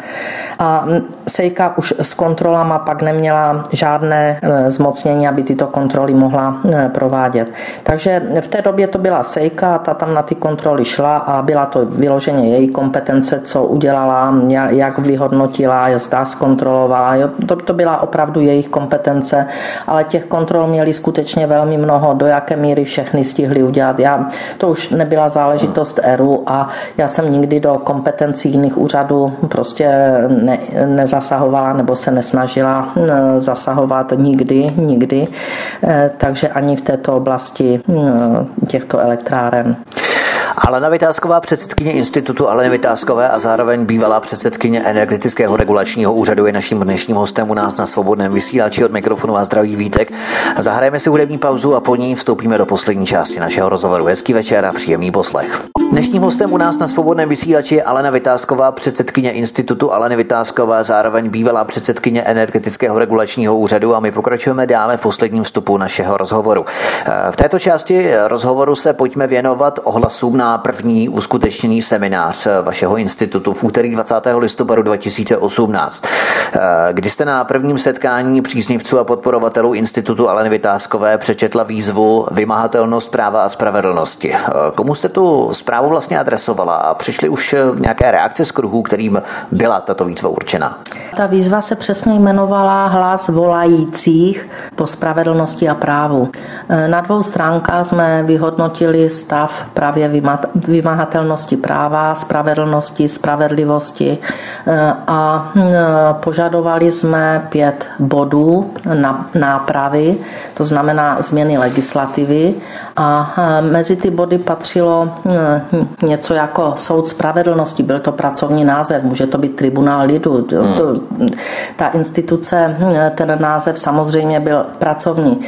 Speaker 2: A Sejka už s kontrolama pak neměla žádné e, zmocnění, aby tyto kontroly mohla e, provádět. Takže v té době to byla Sejka, ta tam na ty kontroly šla a byla to vyloženě její kompetence, co udělala, jak vyhodnotila, zda zkontrolovala. To, to byla opravdu jejich kompetence, ale těch kontrol měli skutečně velmi mnoho, do jaké míry všechny stihli udělat. Já, to už nebyla záležitost ERU a já jsem nikdy do kompetencí jiných úřadů prostě ne, nezasahovala nebo se nesnažila eh, zasahovat nikdy, nikdy. Eh, ani v této oblasti eh, těchto elektráren.
Speaker 1: Alena Vytázková, předsedkyně institutu Aleny Vytázkové a zároveň bývalá předsedkyně energetického regulačního úřadu je naším dnešním hostem u nás na svobodném vysílači od mikrofonu a zdraví Vítek. Zahrajeme si hudební pauzu a po ní vstoupíme do poslední části našeho rozhovoru. Hezký večer a příjemný poslech. Dnešním hostem u nás na svobodném vysílači je Alena Vytázková, předsedkyně institutu Aleny Vytázková, zároveň bývalá předsedkyně energetického regulačního úřadu a my pokračujeme dále v posledním vstupu našeho rozhovoru. V této části rozhovoru se pojďme věnovat ohlasům na první uskutečněný seminář vašeho institutu v úterý 20. listopadu 2018, kdy jste na prvním setkání příznivců a podporovatelů institutu Aleny Vytázkové přečetla výzvu Vymahatelnost práva a spravedlnosti. Komu jste tu zprávu vlastně adresovala a přišly už nějaké reakce z kruhů, kterým byla tato výzva určena?
Speaker 2: Ta výzva se přesně jmenovala Hlas volajících po spravedlnosti a právu. Na dvou stránkách jsme vyhodnotili stav právě vymahatelnosti práva, spravedlnosti, spravedlivosti eh, a hm, požadovali jsme pět bodů na nápravy, to znamená změny legislativy a eh, mezi ty body patřilo něco jako soud spravedlnosti, byl to pracovní název, může to být tribunál lidu. Hmm. Ta instituce, ten název samozřejmě byl pracovní.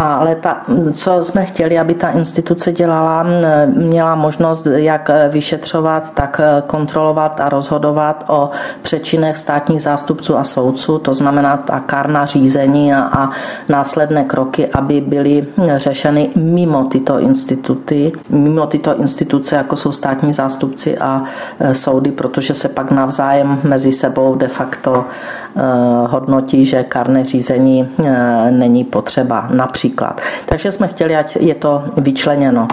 Speaker 2: Ale ta, co jsme chtěli, aby ta instituce dělala, měla možnost jak vyšetřovat, tak kontrolovat a rozhodovat o přečinech státních zástupců a soudců, to znamená ta kárna řízení a, a následné kroky, aby byly řešeny mimo tyto instituty, mimo tyto instituce, jako jsou státní zástupci a e, soudy, protože se pak navzájem mezi sebou de facto e, hodnotí, že kárné řízení e, není potřeba. Například například. Takže jsme chtěli, ať je to vyčleněno.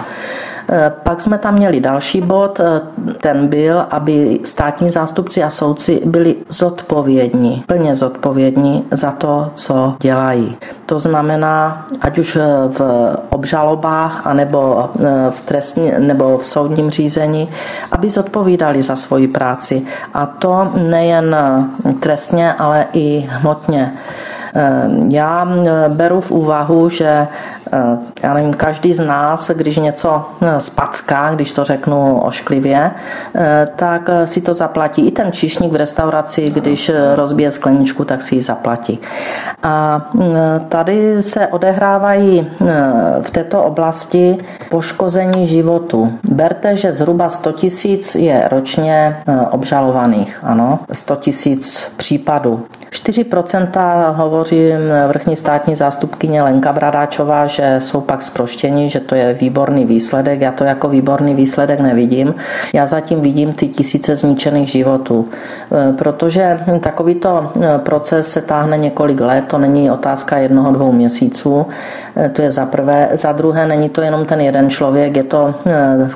Speaker 2: Eh, pak jsme tam měli další bod, eh, ten byl, aby státní zástupci a soudci byli zodpovědní, plně zodpovědní za to, co dělají. To znamená, ať už eh, v obžalobách, anebo v trestní, nebo v soudním řízení, aby zodpovídali za svoji práci. A to nejen trestně, ale i hmotně. Já beru v úvahu, že Eh, já nevím, každý z nás, když něco eh, spacká, když to řeknu ošklivě, eh, tak si to zaplatí. I ten čišník v restauraci, když rozbije skleničku, tak si ji zaplatí. A tady se odehrávají v této oblasti poškození životu. Berte, že zhruba 100 tisíc je ročně obžalovaných. Ano, 100 tisíc případů. 4% hovoří vrchní státní zástupkyně Lenka Bradáčová, že jsou pak zproštěni, že to je výborný výsledek. Já to jako výborný výsledek nevidím. Já zatím vidím ty tisíce zničených životů, e, protože takovýto e, proces se táhne několik let, to není otázka jednoho, dvou měsíců. E, to je za prvé. Za druhé, není to jenom ten jeden člověk, je to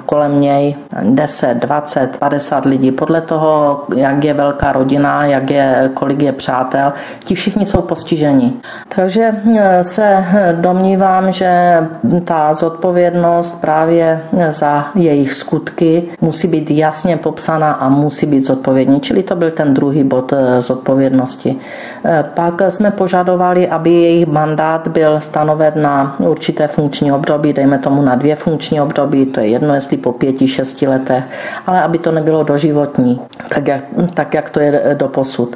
Speaker 2: kolem něj 10, 20, 50 lidí. Podle toho, jak je velká rodina, jak je, kolik je přátel, ti všichni jsou postiženi. Takže se domnívám, že ta zodpovědnost právě za jejich skutky musí být jasně popsaná a musí být zodpovědní. Čili to byl ten druhý bod eh, zodpovědnosti. Eh, pak jsme požadovali, aby jejich mandát byl stanoven na určité funkční období, dejme tomu na dvě funkční období, to je jedno, jestli po pěti, šesti letech, ale aby to nebylo doživotní, tak jak, tak jak to je do posud.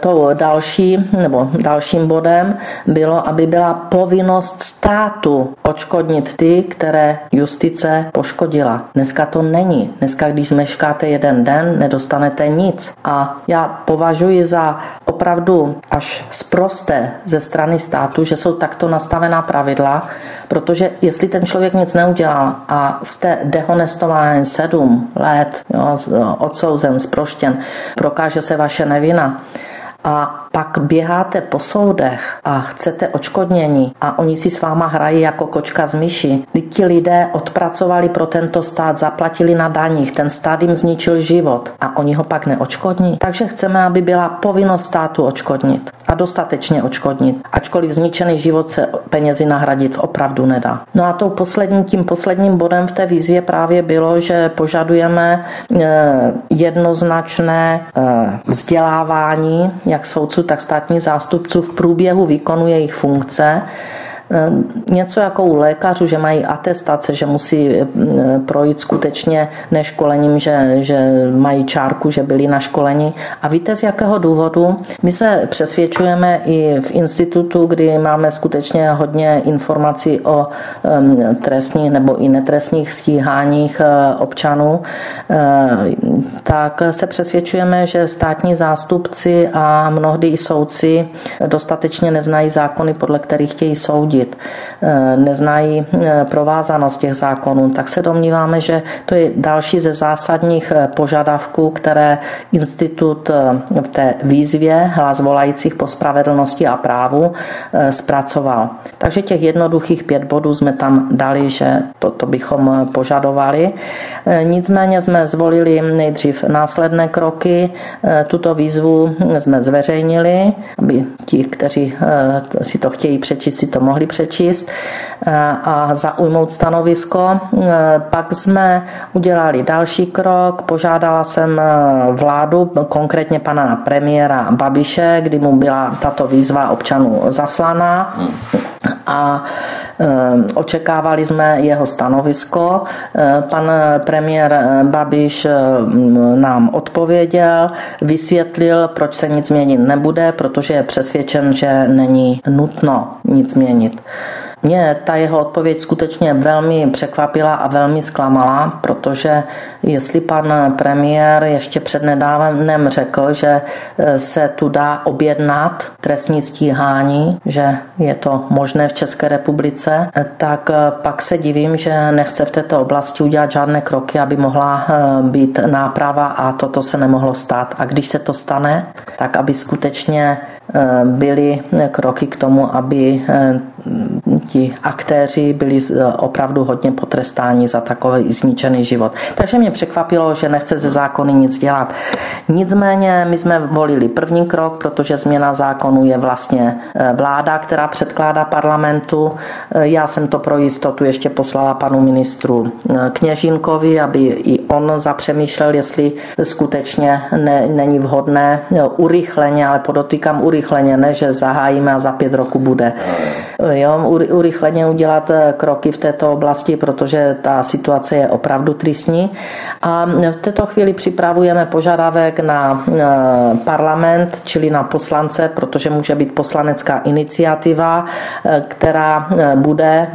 Speaker 2: to další, nebo dalším bodem bylo, aby byla povinnost státu očkodnit ty, které justice poškodila. Dneska to není. Dneska, když zmeškáte jeden den, nedostanete nic. A já považuji za opravdu až zprosté ze strany státu, že jsou takto nastavená pravidla, protože jestli ten člověk nic neudělal a jste dehonestován sedm let, jo, odsouzen, zproštěn, prokáže se vaše nevina, a pak běháte po soudech a chcete očkodnění a oni si s váma hrají jako kočka z myši. Ti lidé odpracovali pro tento stát, zaplatili na daních, ten stát jim zničil život a oni ho pak neočkodní. Takže chceme, aby byla povinnost státu očkodnit a dostatečně očkodnit, ačkoliv zničený život se penězi nahradit opravdu nedá. No a tou posledním, tím posledním bodem v té výzvě právě bylo, že požadujeme eh, jednoznačné eh, vzdělávání jak soudců, tak státních zástupců v průběhu výkonu jejich funkce něco jako u lékařů, že mají atestace, že musí eh, projít skutečně neškolením, že, že mají čárku, že byli na školení. A víte z jakého důvodu? My se přesvědčujeme i v institutu, kdy máme skutečně hodně informací o trestních nebo i netrestních stíháních eh, občanů, tak se přesvědčujeme, že státní zástupci a mnohdy i soudci dostatečně neznají zákony, podle kterých chtějí soudit soudit, eh, neznají eh, provázanost těch zákonů, tak se domníváme, že to je další ze zásadních eh, požadavků, které institut v té výzvě hlas volajících po spravedlnosti a právu zpracoval. Takže těch jednoduchých pět bodů jsme tam dali, že to, to bychom požadovali. Nicméně jsme zvolili nejdřív následné kroky. Tuto výzvu jsme zveřejnili, aby ti, kteří si to chtějí přečíst, si to mohli mohli přečíst eh, a zaujmout stanovisko. Eh, pak jsme udělali další krok, požádala jsem eh, vládu, konkrétně pana premiéra Babiše, kdy mu byla tato výzva občanů zaslaná. A očekávali jsme jeho stanovisko. Pan premiér Babiš nám odpověděl, vysvětlil, proč se nic změnit nebude, protože je přesvědčen, že není nutno nic změnit. Mě ta jeho odpověď skutečně velmi překvapila a velmi zklamala, protože jestli pan premiér ještě před nedávnem řekl, že e, se tu dá objednat trestní stíhání, že je to možné v České republice, tak e, pak se divím, že nechce v této oblasti udělat žádné kroky, aby mohla být náprava a toto se nemohlo stát. A když se to stane, tak aby skutečně byly kroky k tomu, aby ti aktéři byli eh, opravdu hodně potrestáni za takový zničený život. Takže mě překvapilo, že nechce ze zákony nic dělat. Nicméně my jsme volili první krok, protože změna zákonu je vlastně eh, vláda, která předkládá parlamentu. Eh, já jsem to pro jistotu ještě poslala panu ministru Kněžinkovi, aby i on zapřemýšlel, jestli skutečně ne, není vhodné urychleně, ale podotýkám urychleně, ne, že zahájíme a za pět roku bude. Jo, urychleně udělat eh, kroky v této oblasti, protože ta situace je opravdu tristní. A v této chvíli připravujeme požadavek na eh, parlament, čili na poslance, protože může být poslanecká iniciativa, eh, která bude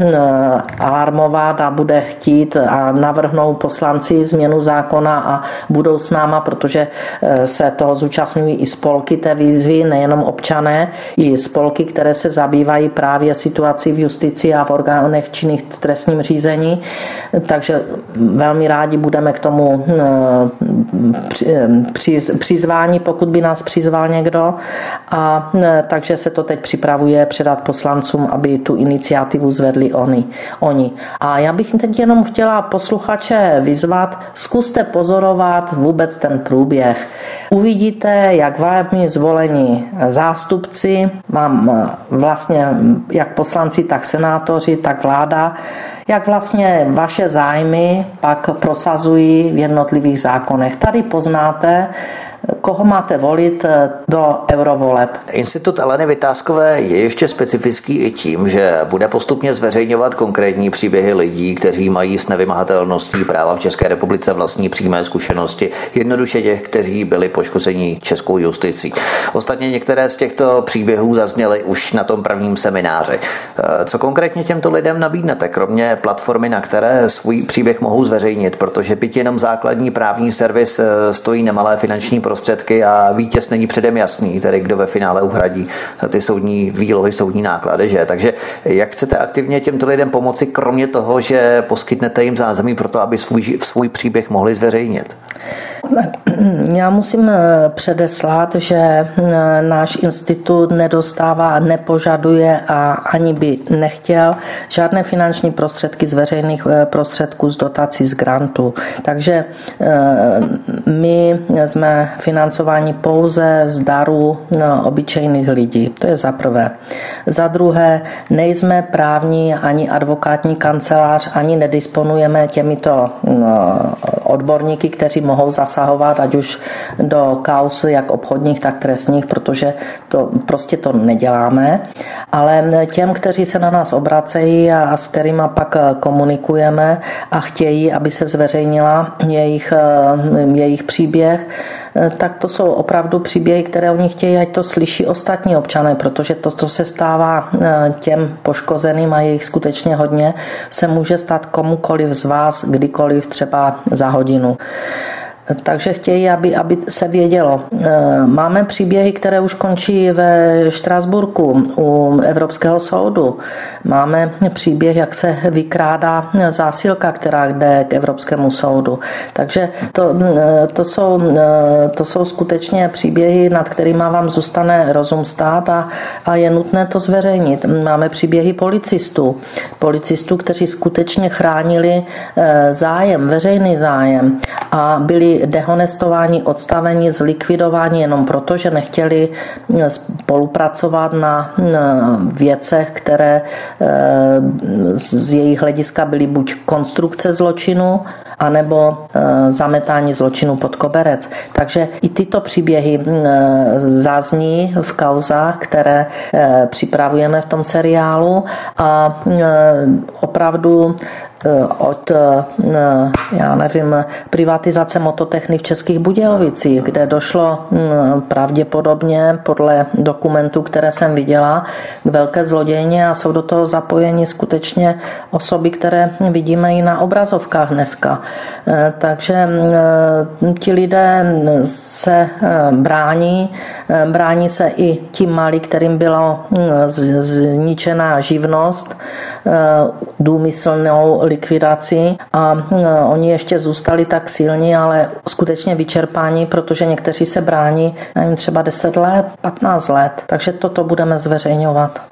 Speaker 2: alarmovat a bude chtít a navrhnou poslanci změnu zákona a budou s náma, protože se toho zúčastňují i spolky té výzvy, nejenom občané, i spolky, které se zabývají právě situací v justici a v orgánech činných v trestním řízení, takže velmi rádi budeme k tomu eh, přizvání, pokud by nás přizval někdo. A eh, takže se to teď připravuje předat poslancům, aby tu iniciativu zvedli oni. oni. A já bych teď jenom chtěla posluchače vyzvat, zkuste pozorovat vůbec ten průběh. Uvidíte, jak vámi zvolení zástupci, mám eh, vlastně jak poslanci, tak senátoři, tak vláda, jak vlastně vaše zájmy pak prosazují v jednotlivých zákonech. Tady poznáte, koho máte volit do eurovoleb.
Speaker 1: Institut Aleny Vytázkové je ještě specifický i tím, že bude postupně zveřejňovat konkrétní příběhy lidí, kteří mají s nevymahatelností práva v České republice vlastní přímé zkušenosti, jednoduše těch, kteří byli poškozeni českou justicí. Ostatně některé z těchto příběhů zazněly už na tom prvním semináři. Eh, co konkrétně těmto lidem nabídnete, kromě platformy, na které svůj příběh mohou zveřejnit, protože byť jenom základní právní servis eh, stojí nemalé finanční prostředky a vítěz není předem jasný, tedy kdo ve finále uhradí ty soudní výlohy, soudní náklady, že? Takže jak chcete aktivně těmto lidem pomoci, kromě toho, že poskytnete jim zázemí pro to, aby svůj, svůj příběh mohli zveřejnit? (clears throat)
Speaker 2: Já musím eh, předeslat, že eh, náš institut nedostává nepožaduje a ani by nechtěl žádné finanční prostředky z veřejných eh, prostředků, z dotací, z grantu. Takže my jsme financováni pouze z darů obyčejných lidí. To je za prvé. Za druhé, nejsme právní ani advokátní kancelář, ani nedisponujeme těmito odborníky, kteří mohou zasahovat, ať už do kaus jak obchodních, tak trestních, protože to prostě to neděláme. Ale těm, kteří se na nás obracejí a, s kterými pak komunikujeme a chtějí, aby se zveřejnila jejich, jejich příběh, tak to jsou opravdu příběhy, které oni chtějí, ať to slyší ostatní občané, protože to, co se stává těm poškozeným a jejich skutečně hodně, se může stát komukoliv z vás kdykoliv třeba za hodinu. Takže chtějí, aby, aby se vědělo. E, máme příběhy, které už končí ve Štrasburku u Evropského soudu. Máme příběh, jak se vykrádá zásilka, která jde k Evropskému soudu. Takže to, e, to, jsou, e, to jsou skutečně příběhy, nad kterými vám zůstane rozum stát a, a je nutné to zveřejnit. Máme příběhy policistů. Policistů, kteří skutečně chránili zájem, veřejný zájem a byli dehonestování, odstavení, zlikvidování jenom proto, že nechtěli eh, spolupracovat na věcech, které eh, z jejich hlediska byly buď konstrukce zločinu, anebo eh, zametání zločinu pod koberec. Takže i tyto příběhy zazní v kauzách, které připravujeme v tom seriálu a opravdu od, eh, já nevím, privatizace mototechny v Českých Budějovicích, kde došlo hm, pravděpodobně podle dokumentů, které jsem viděla, k velké zlodějně a jsou do toho zapojeni skutečně osoby, které vidíme i na obrazovkách dneska. Eh, takže hm, ti lidé se brání, brání se i ti malí, kterým byla zničená živnost důmyslnou likvidací a no, oni ještě zůstali tak silní, ale skutečně vyčerpání, protože někteří se brání, nevím, třeba 10 let, 15 let. Takže toto budeme zveřejňovat.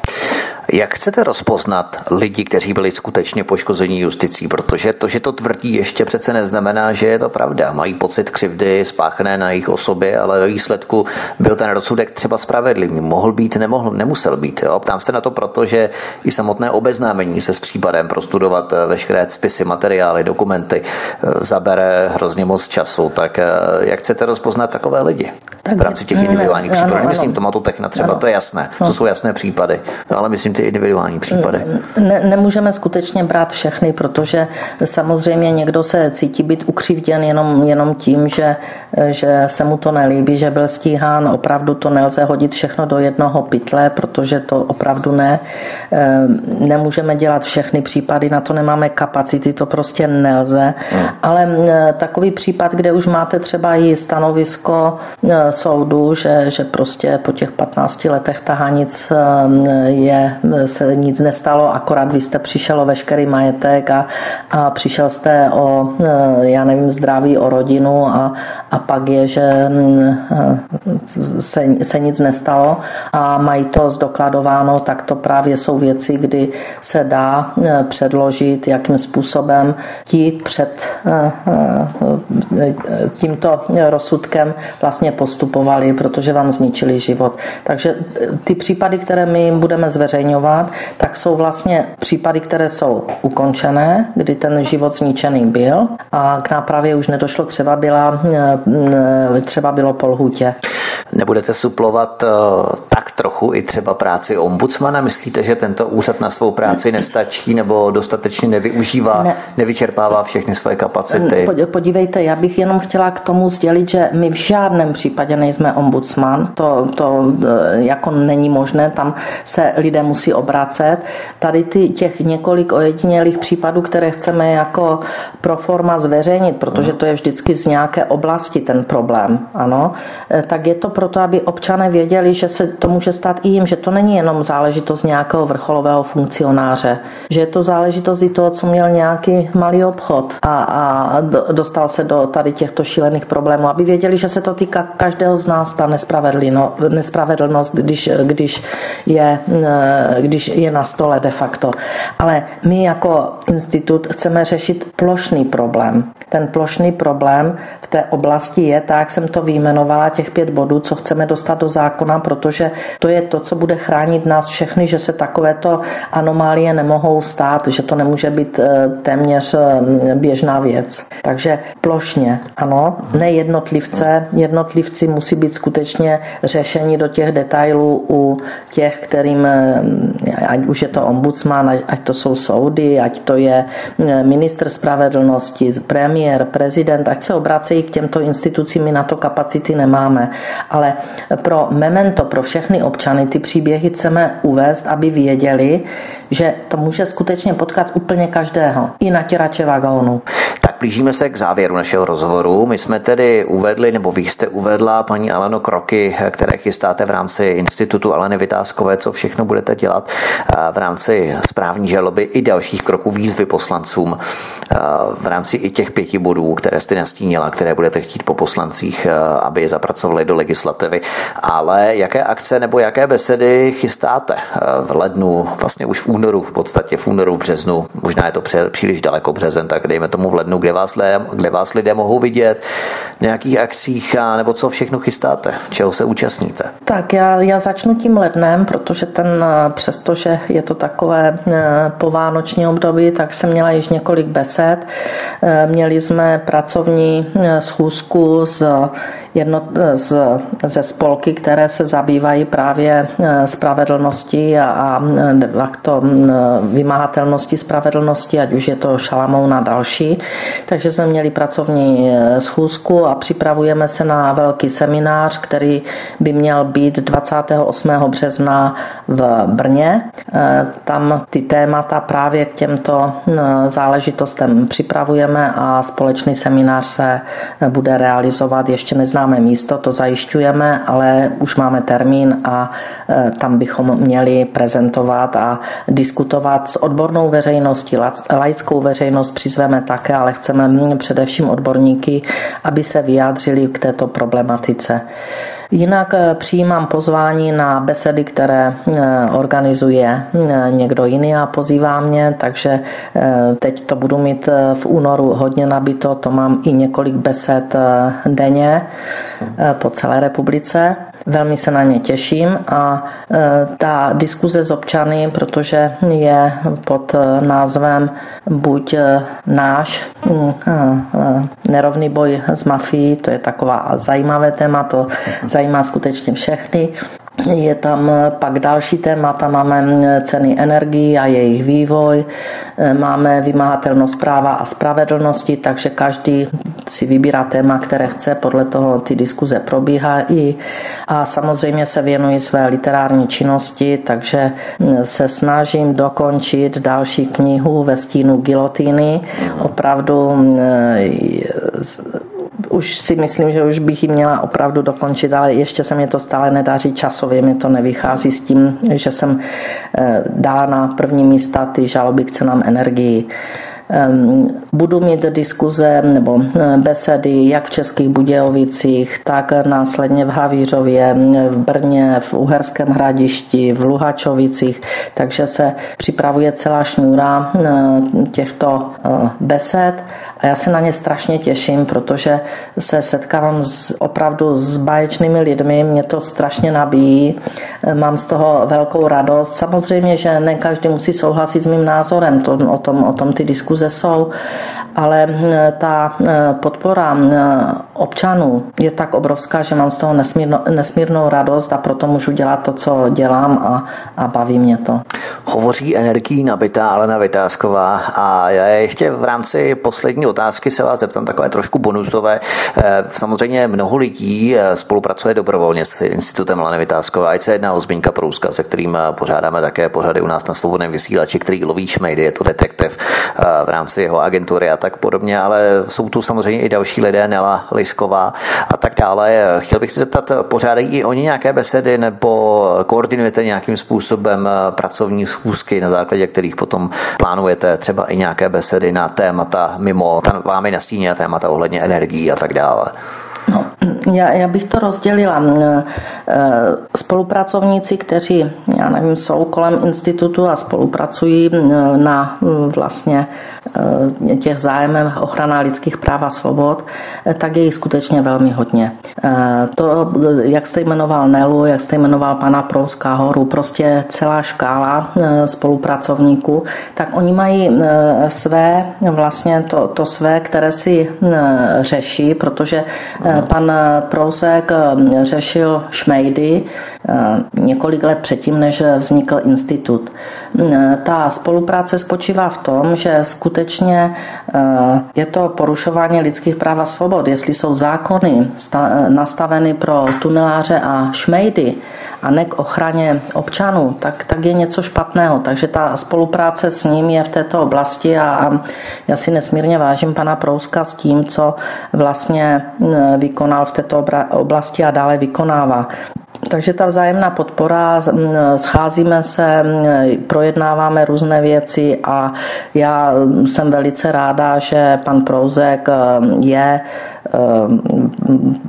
Speaker 1: Jak chcete rozpoznat lidi, kteří byli skutečně poškození justicí? Protože to, že to tvrdí, ještě přece neznamená, že je to pravda. Mají pocit křivdy spáchané na jejich osobě, ale ve výsledku byl ten rozsudek třeba spravedlivý. Mohl být, nemohl, nemusel být. Jo? Ptám se na to proto, že i samotné obeznámení se s případem, prostudovat eh, veškeré spisy, materiály, dokumenty, eh, zabere hrozně moc času. Tak eh, jak chcete rozpoznat takové lidi tak, v rámci těch individuálních případů? Nemyslím to techna třeba, ano. to je jasné. To jsou jasné případy. Ale myslím ty individuální případy?
Speaker 2: Ne, nemůžeme skutečně brát všechny, protože samozřejmě někdo se cítí být ukřivděn jenom, jenom tím, že, že se mu to nelíbí, že byl stíhán. Opravdu to nelze hodit všechno do jednoho pytle, protože to opravdu ne. Ehm, nemůžeme dělat všechny případy, na to nemáme kapacity, to prostě nelze. Hmm. Ale takový případ, kde už máte třeba i stanovisko e, soudu, že, že prostě po těch 15 letech tahanic je se nic nestalo, akorát vy jste přišel o veškerý majetek a, a přišel jste o, eh, já nevím, zdraví, o rodinu a, a pak je, že mm, eh, se, se nic nestalo a mají to zdokladováno, tak to právě jsou věci, kdy se dá eh, předložit, jakým způsobem ti před tímto rozsudkem vlastně postupovali, protože vám zničili život. Takže ty případy, které my budeme zveřejňovat, zmiňovat, tak jsou vlastně případy, které jsou ukončené, kdy ten život zničený byl a k nápravě už nedošlo, třeba, byla, třeba bylo po lhůtě.
Speaker 1: Nebudete suplovat tak trochu i třeba práci ombudsmana? Myslíte, že tento úřad na svou práci nestačí nebo dostatečně nevyužívá, ne. nevyčerpává všechny své kapacity?
Speaker 2: Podívejte, já bych jenom chtěla k tomu sdělit, že my v žádném případě nejsme ombudsman. To, to e, jako není možné, tam se lidé musí obracet. Tady ty, těch několik ojedinělých případů, které chceme jako pro forma zveřejnit, protože to je vždycky z nějaké oblasti ten problém, ano, e, tak je to proto, aby občané věděli, že se to může stát i jim, že to není jenom záležitost nějakého vrcholového funkcionáře, že je to záležitost i toho, co měl nějaký malý obchod a, a dostal se do tady těchto šílených problémů, aby věděli, že se to týká každého z nás, ta nespravedlnost, když, když, je, když je na stole de facto. Ale my jako institut chceme řešit plošný problém. Ten plošný problém v té oblasti je, tak jsem to vyjmenovala, těch pět bodů, co chceme dostat do zákona, protože to je to, co bude chránit nás všechny, že se takovéto anomálie nemohou stát, že to nemůže být eh, téměř eh, běžná věc. Takže plošně, ano, ne jednotlivce. Jednotlivci musí být skutečně řešení do těch detailů u těch, kterým, eh, ať už je to ombudsman, ať to jsou soudy, ať to je ministr spravedlnosti, premiér, prezident, ať se obracejí k těmto institucím, my na to kapacity nemáme. Ale pro memento, pro všechny občany ty příběhy chceme uvést, aby věděli, že to může skutečně potkat úplně každého, i natěrače vagónu.
Speaker 1: Blížíme se k závěru našeho rozhovoru. My jsme tedy uvedli, nebo vy jste uvedla, paní Aleno, kroky, které chystáte v rámci Institutu Aleny Vytázkové, co všechno budete dělat v rámci správní žaloby i dalších kroků výzvy poslancům v rámci i těch pěti bodů, které jste nastínila, které budete chtít po poslancích, aby je zapracovali do legislativy. Ale jaké akce nebo jaké besedy chystáte v lednu, vlastně už v únoru, v podstatě v únoru, v březnu, možná je to příliš daleko březen, tak dejme tomu v lednu, kde vás, lidé, kde vás lidé mohou vidět, nějakých akcích a nebo co všechno chystáte, čeho se účastníte?
Speaker 2: Tak já, já začnu tím lednem, protože ten, přestože je to takové povánoční období, tak jsem měla již několik besed. Měli jsme pracovní schůzku s jedno, z, ze spolky, které se zabývají právě eh, spravedlností a, a de facto vymahatelností spravedlnosti, ať už je to Šalamoun a další. Takže jsme měli pracovní eh, schůzku a připravujeme se na velký seminář, který by měl být 28. března v Brně. Eh, tam ty témata právě k těmto záležitostem připravujeme a společný seminář se bude realizovat. Ještě neznáme místo, to zajišťujeme, ale už máme termín a tam bychom měli prezentovat a diskutovat s odbornou veřejností, laickou veřejnost přizveme také, ale chceme především odborníky, aby se vyjádřili k této problematice. Jinak eh, přijímám pozvání na besedy, které eh, organizuje eh, někdo jiný a pozývá mě, takže teď to budu mít v únoru hodně nabito, to mám i několik besed denně po celé republice. Velmi se na ně těším a ta diskuze s občany, protože je pod názvem buď náš hm, nerovný boj s mafií, to je taková zajímavé téma, to (laughs) zajímá skutečně všechny. Je tam pak další témata, máme ceny energií a jejich vývoj, máme vymahatelnost práva a spravedlnosti, takže každý si vybírá téma, které chce, podle toho ty diskuze probíhají. A samozřejmě se věnuji své literární činnosti, takže se snažím dokončit další knihu ve stínu gilotýny. Opravdu už si myslím, že už bych ji měla opravdu dokončit, ale ještě se mi to stále nedaří časově, mi to nevychází s tím, že jsem eh, dala na první místa ty žaloby k cenám energii. Ehm, budu mít diskuze nebo eh, besedy jak v Českých Budějovicích, tak následně v Havířově, v Brně, v Uherském hradišti, v Luhačovicích, takže se připravuje celá šňůra eh, těchto besed A já se na ně strašně těším, protože se setkávám s, opravdu s báječnými lidmi, mě to strašně nabíjí, mám z toho velkou radost. Samozřejmě, že ne každý musí souhlasit s mým názorem, to, o, tom, o tom ty diskuze jsou, ale ta podpora občanů je tak obrovská, že mám z toho nesmírno, nesmírnou radost a proto můžu dělat to, co dělám a, a baví mě to.
Speaker 1: Hovoří energií nabitá Alena Vytázková a já ještě v rámci poslední otázky se vás zeptám takové trošku bonusové. Eh, samozřejmě mnoho lidí eh, spolupracuje dobrovolně s Institutem Aleny Vytázková. Ať se jedná o Zbínka Prouska, se kterým eh, pořádáme také pořady u nás na svobodném vysílači, který loví šmejdy, je to detektiv v rámci jeho agentury a tak podobně, ale jsou tu samozřejmě i další lidé, Nela Lisková a tak dále. Chtěl bych se zeptat, pořádají i oni nějaké besedy nebo koordinujete nějakým způsobem pracovní schůzky, na základě kterých potom plánujete třeba i nějaké besedy na témata mimo ta vámi nastíněná témata ohledně energií a tak dále?
Speaker 2: Já, já bych to rozdělila. Eh, spolupracovníci, kteří, já nevím, jsou kolem institutu a spolupracují eh, na eh, vlastně těch zájemech ochrana lidských práv a svobod, tak je jich skutečně velmi hodně. To, jak jste jmenoval Nelu, jak jste jmenoval pana Prouska horu, prostě celá škála spolupracovníků, tak oni mají své, vlastně to, to své, které si řeší, protože Pan Prousek eh, řešil šmejdy eh, několik let předtím, než vznikl institut. Eh, ta spolupráce spočívá v tom, že skutečně je to porušování lidských práv a svobod. Jestli jsou zákony nastaveny pro tuneláře a šmejdy, a ne k ochraně občanů, tak, tak je něco špatného. Takže ta spolupráce s ním je v této oblasti a, a já si nesmírně vážím pana Prouska s tím, co vlastně vykonal v této oblasti a dále vykonává. Takže ta vzájemná podpora, scházíme se, projednáváme různé věci a já jsem velice ráda, že pan Prouzek je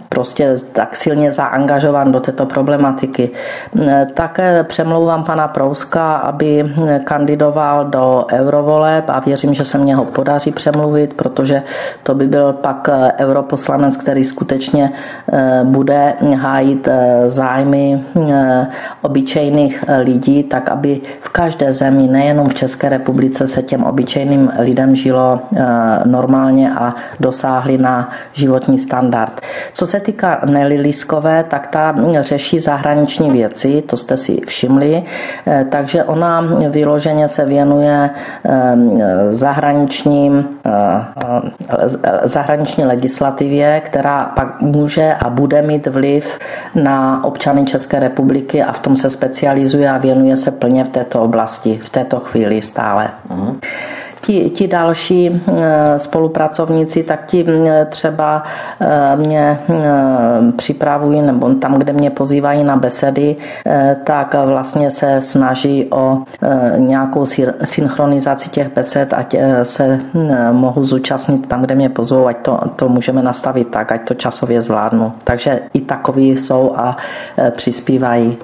Speaker 2: prostě tak silně zaangažovan do této problematiky. Také přemlouvám pana Prouska, aby kandidoval do eurovoleb a věřím, že se mě ho podaří přemluvit, protože to by byl pak europoslanec, který skutečně bude hájit zájem zájmy eh, obyčejných eh, lidí, tak aby v každé zemi, nejenom v České republice, se těm obyčejným lidem žilo eh, normálně a dosáhli na životní standard. Co se týká Nelly Liskové, tak ta řeší zahraniční věci, to jste si všimli, takže ona vyloženě se věnuje zahraničním, zahraniční legislativě, která pak může a bude mít vliv na občany občany České republiky a v tom se specializuje a věnuje se plně v této oblasti, v této chvíli stále. Uh-huh ti, ti další spolupracovníci, tak ti třeba eh, mě připravují, nebo tam, kde mě pozývají na besedy, tak vlastně se snaží o nějakou synchronizaci těch besed, ať se mohu zúčastnit tam, kde mě pozvou, ať to, to můžeme nastavit tak, ať to časově zvládnu. Takže i takový jsou a přispívají.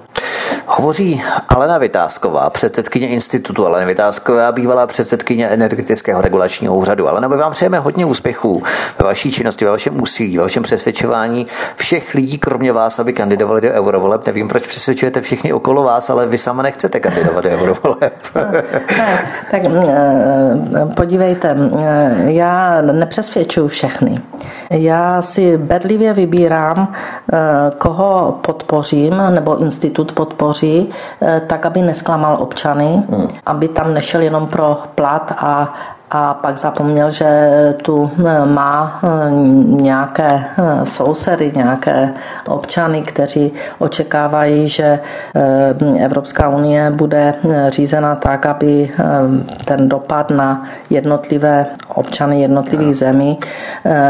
Speaker 1: Hovoří Alena Vytázková, předsedkyně institutu Alena Vytázková, bývalá předsedkyně energetického regulačního úřadu. Ale my vám přejeme hodně úspěchů ve vaší činnosti, ve vašem úsilí, ve vašem přesvědčování všech lidí, kromě vás, aby kandidovali do eurovoleb. Nevím, proč přesvědčujete všichni okolo vás, ale vy sama nechcete kandidovat do eurovoleb. (laughs)
Speaker 2: tak, tak podívejte, já nepřesvědčuju všechny. Já si bedlivě vybírám, koho podpořím, nebo institut podpoří, tak, aby nesklamal občany, hmm. aby tam nešel jenom pro plat a a pak zapomněl, že tu eh, má eh, nějaké eh, sousedy, nějaké občany, kteří očekávají, že Evropská unie bude řízena tak, aby ten dopad na jednotlivé občany jednotlivých zemí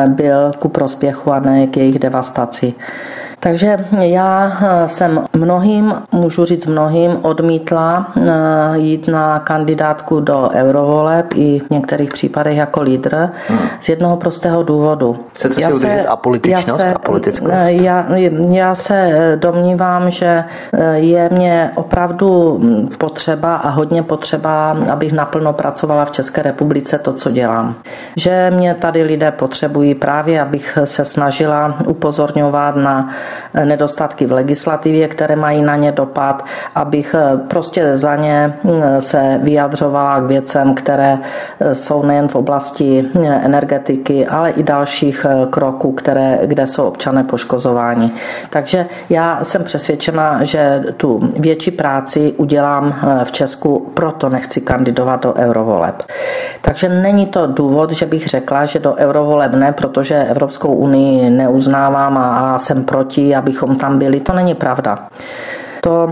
Speaker 2: byl ku prospěchu a ne k jejich devastaci. Takže já jsem mnohým, můžu říct mnohým, odmítla jít na kandidátku do eurovoleb i v některých případech jako lídr hmm. z jednoho prostého důvodu.
Speaker 1: Chcete si já udržet se, apolitičnost já se, a politickost?
Speaker 2: Já, já se domnívám, že je mě opravdu potřeba a hodně potřeba, abych naplno pracovala v České republice to, co dělám. Že mě tady lidé potřebují právě, abych se snažila upozorňovat na nedostatky v legislativě, které mají na ně dopad, abych prostě za ně se vyjadřovala k věcem, které jsou nejen v oblasti energetiky, ale i dalších kroků, které, kde jsou občané poškozováni. Takže já jsem přesvědčena, že tu větší práci udělám v Česku, proto nechci kandidovat do eurovoleb. Takže není to důvod, že bych řekla, že do eurovoleb ne, protože Evropskou unii neuznávám a jsem proti, abychom tam byli. To není pravda to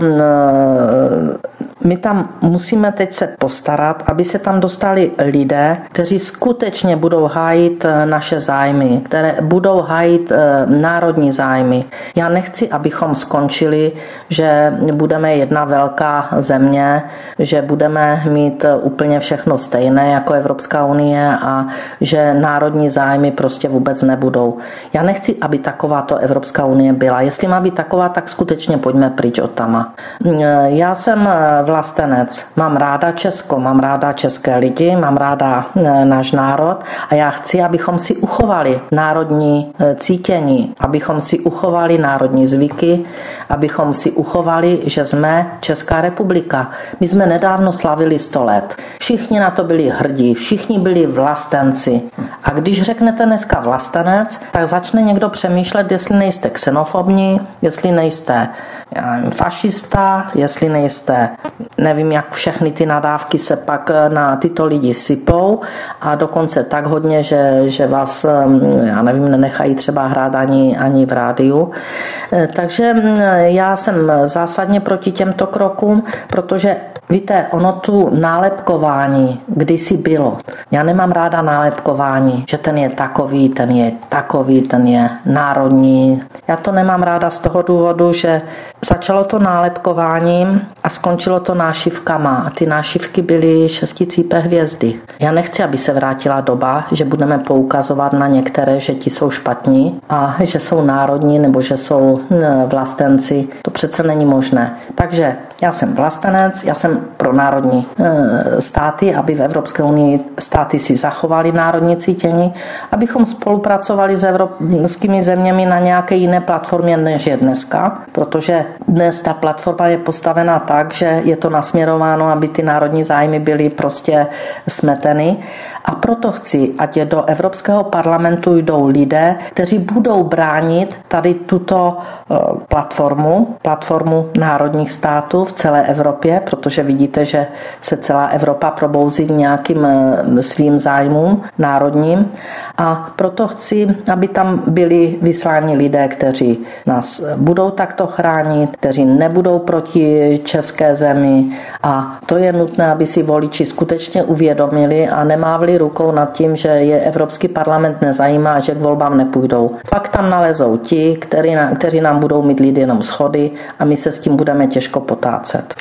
Speaker 2: my tam musíme teď se postarat, aby se tam dostali lidé, kteří skutečně budou hájit eh, naše zájmy, které budou hájit eh, národní zájmy. Já nechci, abychom skončili, že budeme jedna velká země, že budeme mít úplně všechno stejné jako Evropská unie a že národní zájmy prostě vůbec nebudou. Já nechci, aby takováto Evropská unie byla. Jestli má být taková, tak skutečně pojďme pryč od tama. Já jsem vlastenec. Mám ráda Česko, mám ráda české lidi, mám ráda e, náš národ a já chci, abychom si uchovali národní e, cítění, abychom si uchovali národní zvyky, abychom si uchovali, že jsme Česká republika. My jsme nedávno slavili 100 let. Všichni na to byli hrdí, všichni byli vlastenci. A když řeknete dneska vlastenec, tak začne někdo přemýšlet, jestli nejste xenofobní, jestli nejste fašista, jestli nejste, nevím, jak všechny ty nadávky se pak eh, na tyto lidi sypou a dokonce tak hodně, že, že vás, eh, já nevím, nenechají třeba hrát ani, ani v rádiu. Eh, takže mm, já jsem zásadně proti těmto krokům, protože Víte, ono tu nálepkování kdysi bylo. Já nemám ráda nálepkování, že ten je takový, ten je takový, ten je národní. Já to nemám ráda z toho důvodu, že začalo to nálepkováním a skončilo to nášivkama. A ty nášivky byly šesticípé hvězdy. Já nechci, aby se vrátila doba, že budeme poukazovat na některé, že ti jsou špatní a že jsou národní nebo že jsou vlastenci. To přece není možné. Takže já jsem vlastenec, já jsem pro národní e, státy, aby v Evropské unii státy si zachovali národní cítění, abychom spolupracovali s evropskými zeměmi na nějaké jiné platformě, než je dneska, protože dnes ta platforma je postavená tak, že je to nasměrováno, aby ty národní zájmy byly prostě smeteny. A proto chci, ať je do Evropského parlamentu jdou lidé, kteří budou bránit tady tuto e, platformu, platformu národních států v celé Evropě, protože vidíte, že se celá Evropa probouzí nějakým e, svým zájmům národním. A proto chci, aby tam byli vysláni lidé, kteří nás budou takto chránit, kteří nebudou proti české zemi. A to je nutné, aby si voliči skutečně uvědomili a nemávli rukou nad tím, že je Evropský parlament nezajímá a že k volbám nepůjdou. Pak tam nalezou ti, kteří, kteří nám budou mít lidi jenom schody a my se s tím budeme těžko potácet.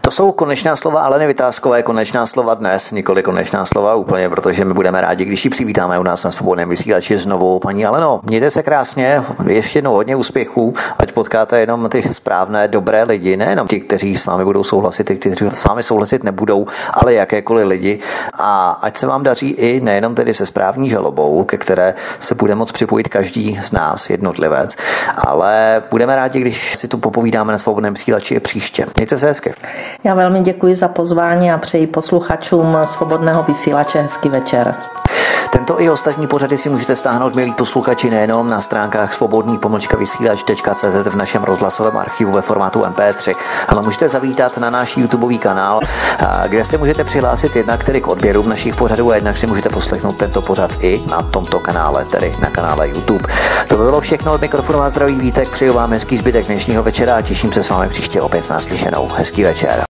Speaker 1: To jsou konečná slova Aleny Vytázkové, konečná slova dnes, nikoli konečná slova úplně, protože my budeme rádi, když ji přivítáme u nás na svobodném vysílači znovu. Paní Aleno, mějte se krásně, ještě jednou hodně úspěchů, ať potkáte jenom ty správné, dobré lidi, nejenom ti, kteří s vámi budou souhlasit, ty, kteří s vámi souhlasit nebudou, ale jakékoliv lidi. A ať se vám daří i nejenom tedy se správní žalobou, ke které se bude moct připojit každý z nás, jednotlivec, ale budeme rádi, když si tu popovídáme na svobodném vysílači i příště. Mějte se hezky.
Speaker 2: Já velmi děkuji za pozvání a přeji posluchačům svobodného vysílače hezký večer.
Speaker 1: Tento i ostatní pořady si můžete stáhnout, milí posluchači, nejenom na stránkách svobodný pomlčka vysílač.cz v našem rozhlasovém archivu ve formátu MP3, ale můžete zavítat na náš YouTubeový kanál, kde se můžete přihlásit jednak tedy k odběru našich pořadů a jednak si můžete poslechnout tento pořad i na tomto kanále, tedy na kanále YouTube. To by bylo všechno od mikrofonu a zdraví vítek, přeju vám hezký zbytek dnešního večera a těším se s vámi příště opět na slyšenou. Hezký večer.